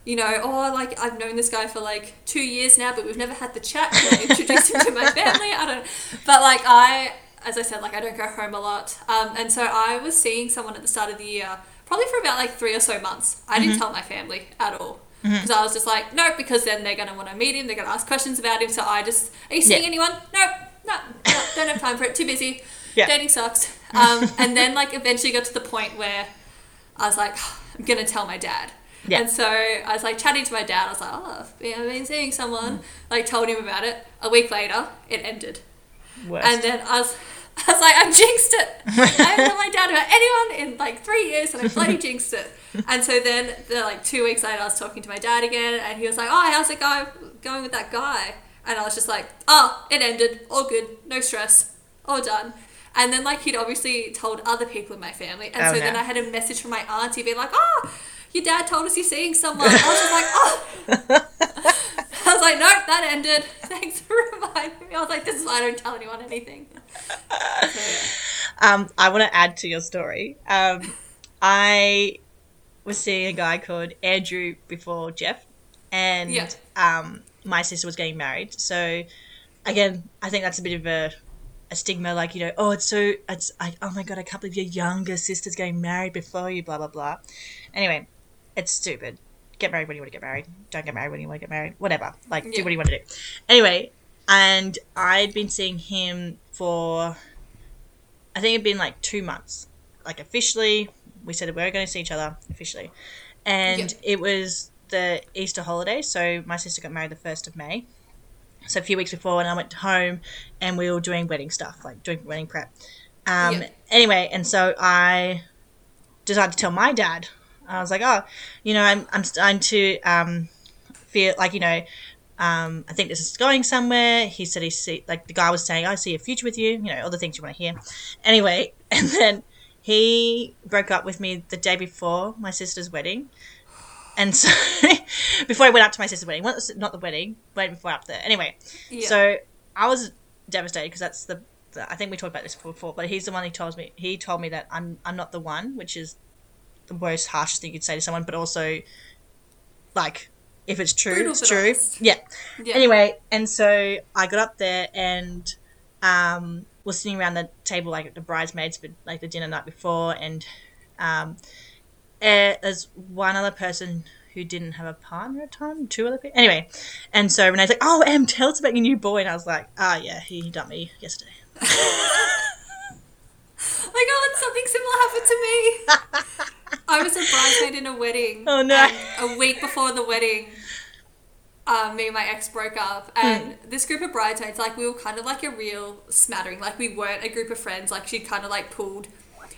you know, oh, like I've known this guy for like two years now, but we've never had the chat to introduce him to my family. I don't, but like I, as I said, like I don't go home a lot, um, and so I was seeing someone at the start of the year, probably for about like three or so months. I didn't tell my family at all. Because I was just like, no, because then they're gonna want to meet him. They're gonna ask questions about him. So I just, are you seeing Yeah. anyone? Nope, no, no, don't have time for it. Too busy. Yeah. Dating sucks. Um, and then like eventually got to the point where I was like, I'm gonna tell my dad. Yeah. And so I was like chatting to my dad. I was like, oh, yeah, I've been seeing Mm. someone. Like told him about it. A week later, it ended. Worst. And then I was, I was like, I jinxed it. I haven't told my dad about anyone in like three years, and I bloody jinxed it. And so then, the, like two weeks later, I was talking to my dad again, and he was like, "Oh, how's it go going with that guy?" And I was just like, "Oh, it ended. All good. No stress. All done." And then like he'd obviously told other people in my family, and Oh, so then. I had a message from my auntie being like, "Oh." Your dad told us you're seeing someone. I was just like, oh. I was like, nope, that ended. Thanks for reminding me. I was like, this is why I don't tell anyone anything. So, yeah. Um, I want to add to your story. Um, I was seeing a guy called Andrew before Jeff, and Yeah. um, my sister was getting married. So, again, I think that's a bit of a, a stigma, like you know, oh, it's so, it's, like oh my god, a couple of your younger sister's getting married before you, blah blah blah. Anyway, it's stupid. Get married when you want to get married. Don't get married when you want to get married. Whatever. Like, do what you want to do. Anyway, and I'd been seeing him for I think it'd been like two months. Like officially, we said we were going to see each other officially, and Yeah. it was the Easter holiday. So my sister got married the first of May. So a few weeks before, and I went home, and we were doing wedding stuff, like doing wedding prep. Um, Yeah. Anyway, and so I decided to tell my dad. I was like, oh, you know, I'm I'm starting to um, feel like you know um, I think this is going somewhere. He said he see like the guy was saying, I see a future with you, you know, all the things you want to hear. Anyway, and then he broke up with me the day before my sister's wedding. And so before I went up to my sister's wedding, well, not the wedding, went before up there. Anyway, Yeah. so I was devastated because that's the, the I think we talked about this before, but he's the one who told me he told me that I'm I'm not the one, which is the most harshest thing you could say to someone, but also like if it's true, Brutal it's true. Yeah. Yeah. Anyway, and so I got up there and um, was sitting around the table like the bridesmaids for like the dinner night before, and um, there's one other person who didn't have a partner at the time, two other people. Anyway, and so Renee's like, "Oh, Em, tell us about your new boy," and I was like, "Ah, yeah, he dumped me yesterday." my god, something similar happened to me. I was a bridesmaid in a wedding. Oh, no. a week before the wedding, um, me and my ex broke up, and Hmm. this group of bridesmaids, like we were kind of like a real smattering. Like we weren't a group of friends. Like she kind of like pulled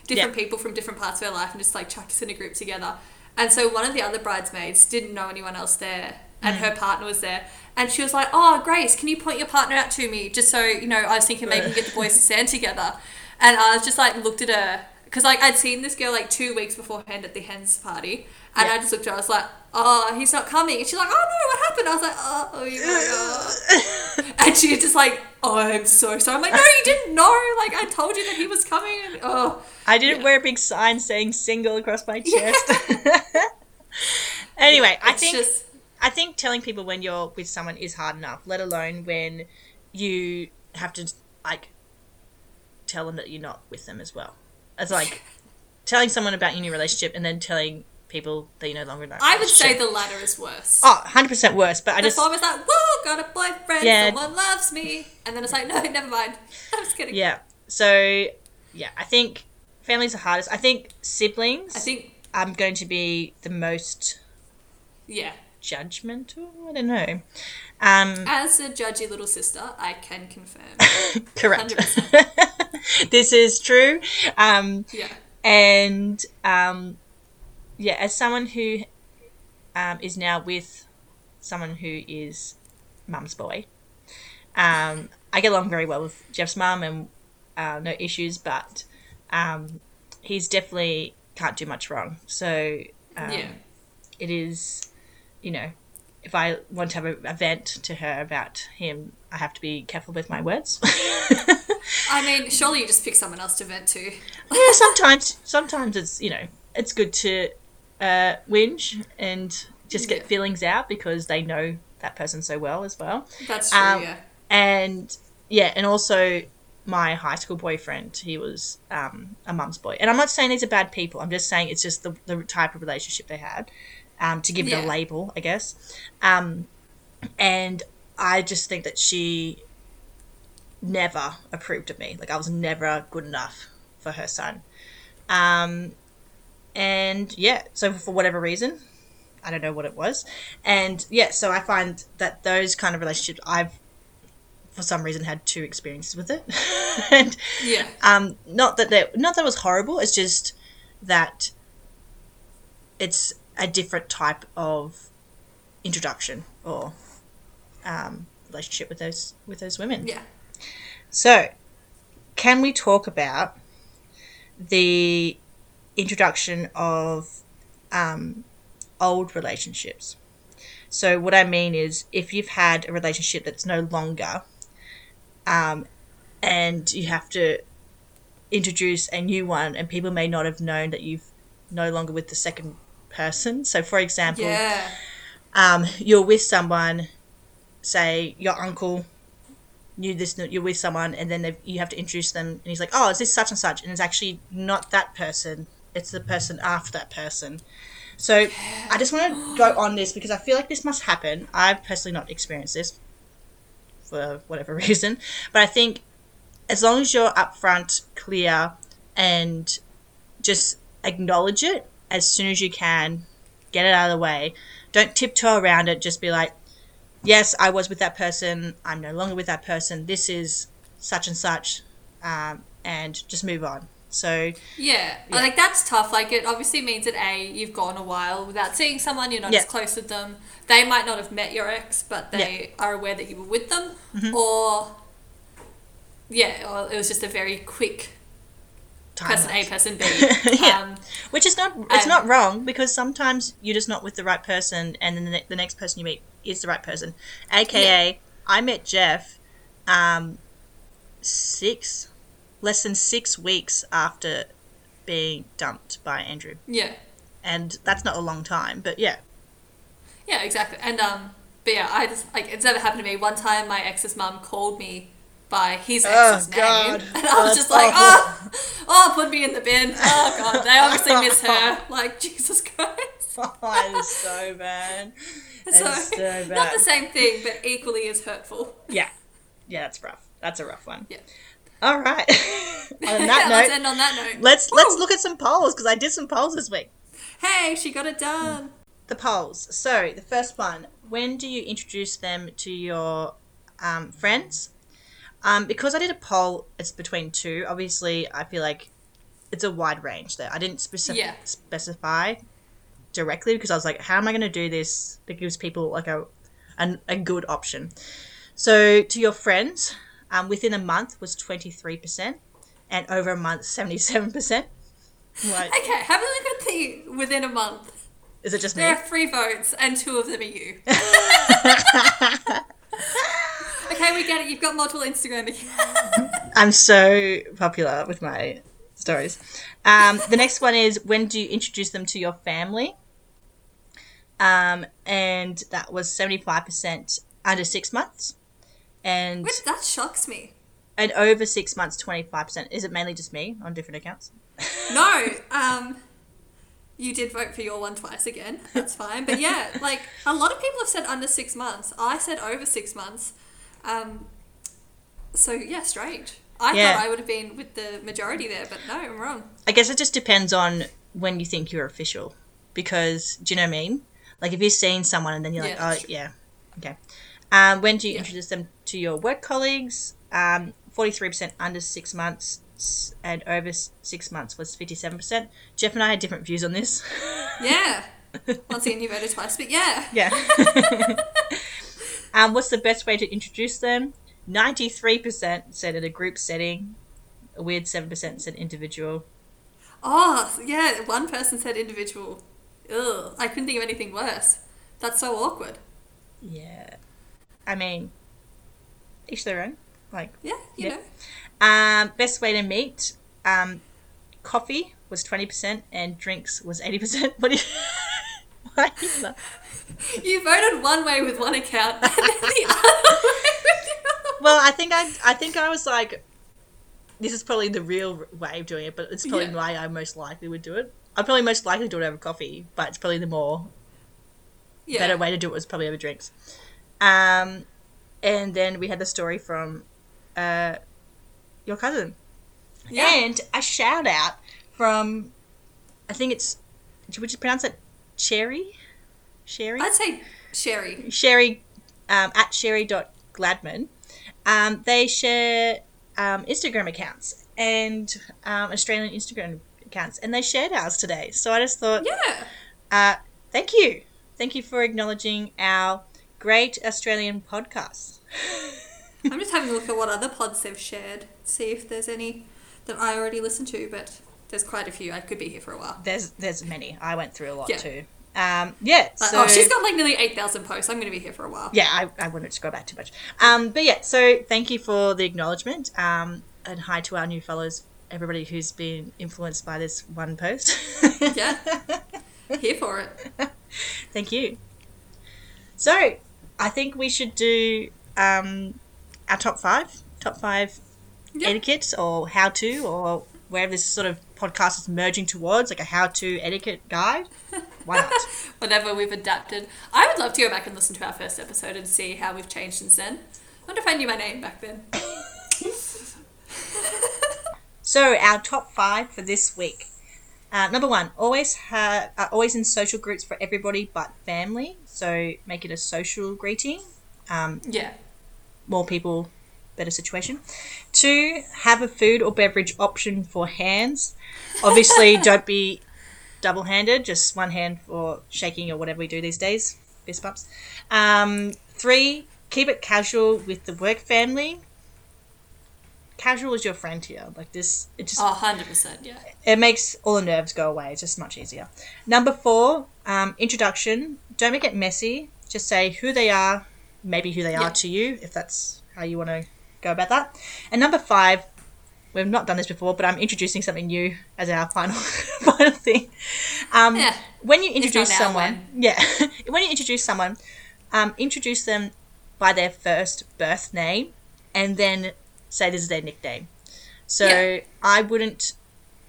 different Yeah. people from different parts of her life and just like chucked us in a group together. And so one of the other bridesmaids didn't know anyone else there, and Hmm. her partner was there. And she was like, "Oh, Grace, can you point your partner out to me, just so you know?" I was thinking maybe we can get the boys to stand together. And I was just like looked at her because like I'd seen this girl like two weeks beforehand at the hens party, and Yeah. I just looked at her. I was like, "Oh, he's not coming." And she's like, "Oh no, what happened?" I was like, "Oh, oh you forgot." and she was just like, "Oh, I'm so sorry." I'm like, "No, you didn't know. Like I told you that he was coming." And oh, I didn't Yeah. wear a big sign saying "single" across my chest. anyway, I think just I think telling people when you're with someone is hard enough, let alone when you have to like tell them that you're not with them as well. It's like telling someone about your new relationship and then telling people that you no longer know. I would say the latter is worse. oh, 100% worse. But I the just form is like, whoa, got a boyfriend, Yeah. someone loves me. And then it's like, no, never mind. I'm just kidding. yeah. So yeah, I think families are hardest. I think siblings. I think, I'm going to be the most yeah. judgmental. I don't know. Um, As a judgy little sister, I can confirm. correct. 100%. this is true. Um, Yeah. and um, yeah, as someone who um, is now with someone who is mum's boy, um, I get along very well with Jeff's mum and uh, no issues, but um, he's definitely can't do much wrong. So um, yeah. it is, you know, if I want to have a, a vent to her about him, I have to be careful with my words. I mean, surely you just pick someone else to vent to. yeah, sometimes sometimes it's you know it's good to uh, whinge and just get Yeah. feelings out because they know that person so well as well. That's true, Um, yeah. And yeah, and also my high school boyfriend, he was um, a mum's boy. And I'm not saying these are bad people. I'm just saying it's just the, the type of relationship they had. Um, to give it a label, I guess. Um, and I just think that she never approved of me. Like I was never good enough for her son. Um, and yeah, so for whatever reason, I don't know what it was. And yeah, so I find that those kind of relationships, I've for some reason had two experiences with it. and Yeah. um, not that they, not that it was horrible. It's just that it's a different type of introduction or um, relationship with those with those women. Yeah. So, can we talk about the introduction of um, old relationships? So, what I mean is, if you've had a relationship that's no longer, um, and you have to introduce a new one, and people may not have known that you've no longer with the second person. So, for example, Yeah. um, you're with someone, say your uncle knew this, you're with someone, and then you have to introduce them, and he's like, oh, is this such and such? And it's actually not that person, it's the person after that person. So I just want to go on this because I feel like this must happen. I've personally not experienced this for whatever reason, but I think as long as you're upfront, clear, and just acknowledge it as soon as you can, get it out of the way. Don't tiptoe around it. Just be like, yes, I was with that person. I'm no longer with that person. This is such and such, um, and just move on. So Yeah. Like that's tough. Like it obviously means that A, you've gone a while without seeing someone, you're not Yeah. as close with them. They might not have met your ex, but they are aware that you were with them. Or yeah, or it was just a very quick person A, person B. Yeah. um, Which is not it's And- not wrong because sometimes you're just not with the right person, and then the, ne- the next person you meet is the right person. AKA, I met Jeff, um, six, less than six weeks after being dumped by Andrew, yeah. and that's not a long time, but yeah, Yeah, exactly. And um, but yeah, I just like it's never happened to me. One time, my ex's mom called me by his Oh, ex's God. name, and I Oh, was that's just like, awful. oh, oh, put me in the bin. Oh god, they obviously miss her. Like Jesus Christ. oh, that is so bad. So, That's so not the same thing, but equally as hurtful. Yeah, yeah, that's rough. That's a rough one. Yeah. All right. on that let's note, end on that note. let's let's look at some polls because I did some polls this week. Hey, she got it done. The polls. So the first one: When do you introduce them to your um, friends? Um, because I did a poll, it's between two. Obviously, I feel like it's a wide range there. I didn't specif- Yeah. specify directly because I was like, how am I going to do this that gives people like a an, a good option? So to your friends, um, within a month was twenty three percent, and over a month seventy seven percent. Like, Okay, have a look at the within a month. is it just me? There are three votes, and two of them are you. okay, we get it. You've got multiple Instagram accounts. I'm so popular with my stories. Um, the next one is when do you introduce them to your family? Um, and that was 75% under six months. And, Which that shocks me. and over six months, 25%. Is it mainly just me on different accounts? No, um, you did vote for your one twice again. That's fine. But yeah, like a lot of people have said under six months. I said over six months. Um, so yeah, strange. I Yeah. thought I would have been with the majority there, but no, I'm wrong. I guess it just depends on when you think you're official. Because, do you know what I mean? Like, if you've seen someone and then you're Yeah, like, oh, true. yeah, okay. Um, when do you Yeah. introduce them to your work colleagues? Um, 43% under six months and over six months was 57%. Jeff and I had different views on this. Yeah. Once again, you voted twice, but yeah. yeah. um, what's the best way to introduce them? 93% said in a group setting. A weird 7% said individual. Oh, yeah. One person said individual. Ugh. I couldn't think of anything worse. That's so awkward. Yeah. I mean, each their own. Like, Yeah, you Yeah. know. um, best way to meet, um, coffee was 20% and drinks was 80%. What do you. You voted one way with one account and then the other way with the well, I think I, I think I was like, this is probably the real way of doing it, but it's probably Yeah. why I most likely would do it. I'd probably most likely do it over coffee, but it's probably the more Yeah. better way to do it was probably over drinks. Um, and then we had the story from uh, your cousin. Yeah. And a shout out from, I think it's, would you pronounce it Sherry? Sherry? I'd say Sherry. Sherry, um, at sherry.gladman. Um, they share um, Instagram accounts and um, Australian Instagram accounts, and they shared ours today. So I just thought, Yeah. uh, thank you. Thank you for acknowledging our great Australian podcast. I'm just having a look at what other pods they've shared, see if there's any that I already listened to, but there's quite a few. I could be here for a while. There's there's many. I went through a lot Yeah. too. Um, yeah. So, oh, she's got like nearly 8,000 posts. I'm going to be here for a while. yeah, I, I wouldn't scroll back too much. Um, but yeah, so thank you for the acknowledgement. Um, and hi to our new fellows, everybody who's been influenced by this one post. Yeah. Here for it. thank you. So, I think we should do um, our top five, top five etiquette or how to, or wherever this sort of podcast is merging towards, like a how to etiquette guide. Why not? Whatever we've adapted. I would love to go back and listen to our first episode and see how we've changed since then. I wonder if I knew my name back then. So our top five for this week. Uh, number one, always ha- uh, always in social groups for everybody but family. So make it a social greeting. Um, Yeah. more people, better situation. Two, have a food or beverage option for hands. Obviously, don't be double-handed. Just one hand for shaking or whatever we do these days. Fist bumps. Um, three, keep it casual with the work family. Casual is your friend here. Like this, it just Oh, 100%. Yeah. it makes all the nerves go away. It's just much easier. Number four, um, introduction. Don't make it messy. Just say who they are, maybe who they Yeah. are to you, if that's how you want to go about that. And number five, we've not done this before, but I'm introducing something new as our final final thing. Um, Yeah. When you introduce someone, yeah, when you introduce someone, um, introduce them by their first birth name, and then say this is their nickname. So Yeah. I wouldn't,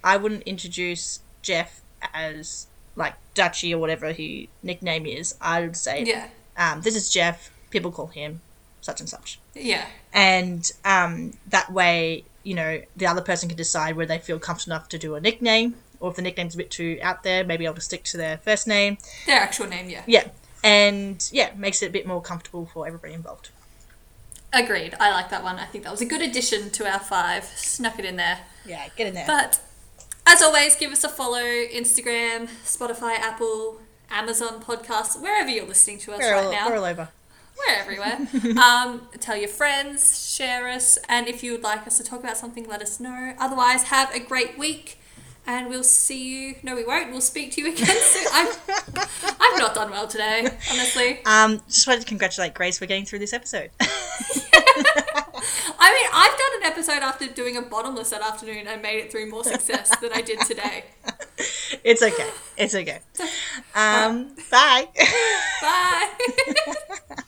I wouldn't introduce Jeff as like Dutchy or whatever his nickname is. I would say, Yeah. um, this is Jeff. People call him such and such, Yeah. and um, that way, you know, the other person can decide whether they feel comfortable enough to do a nickname, or if the nickname's a bit too out there, maybe I'll just stick to their first name. Their actual name, yeah. Yeah, and yeah, makes it a bit more comfortable for everybody involved. Agreed. I like that one. I think that was a good addition to our five. Snuck it in there. Yeah, get in there. But as always, give us a follow Instagram, Spotify, Apple, Amazon podcasts, wherever you're listening to us we're, right all, now. we're all over. We're everywhere. um, tell your friends, share us, and if you would like us to talk about something, let us know. Otherwise, have a great week, and we'll see you. No, we won't. We'll speak to you again soon. I'm, I've not done well today, honestly. Um, just wanted to congratulate Grace for getting through this episode. I mean, I've done an episode after doing a bottomless that afternoon and made it through more success than I did today. it's okay. It's okay. Um, bye. Bye.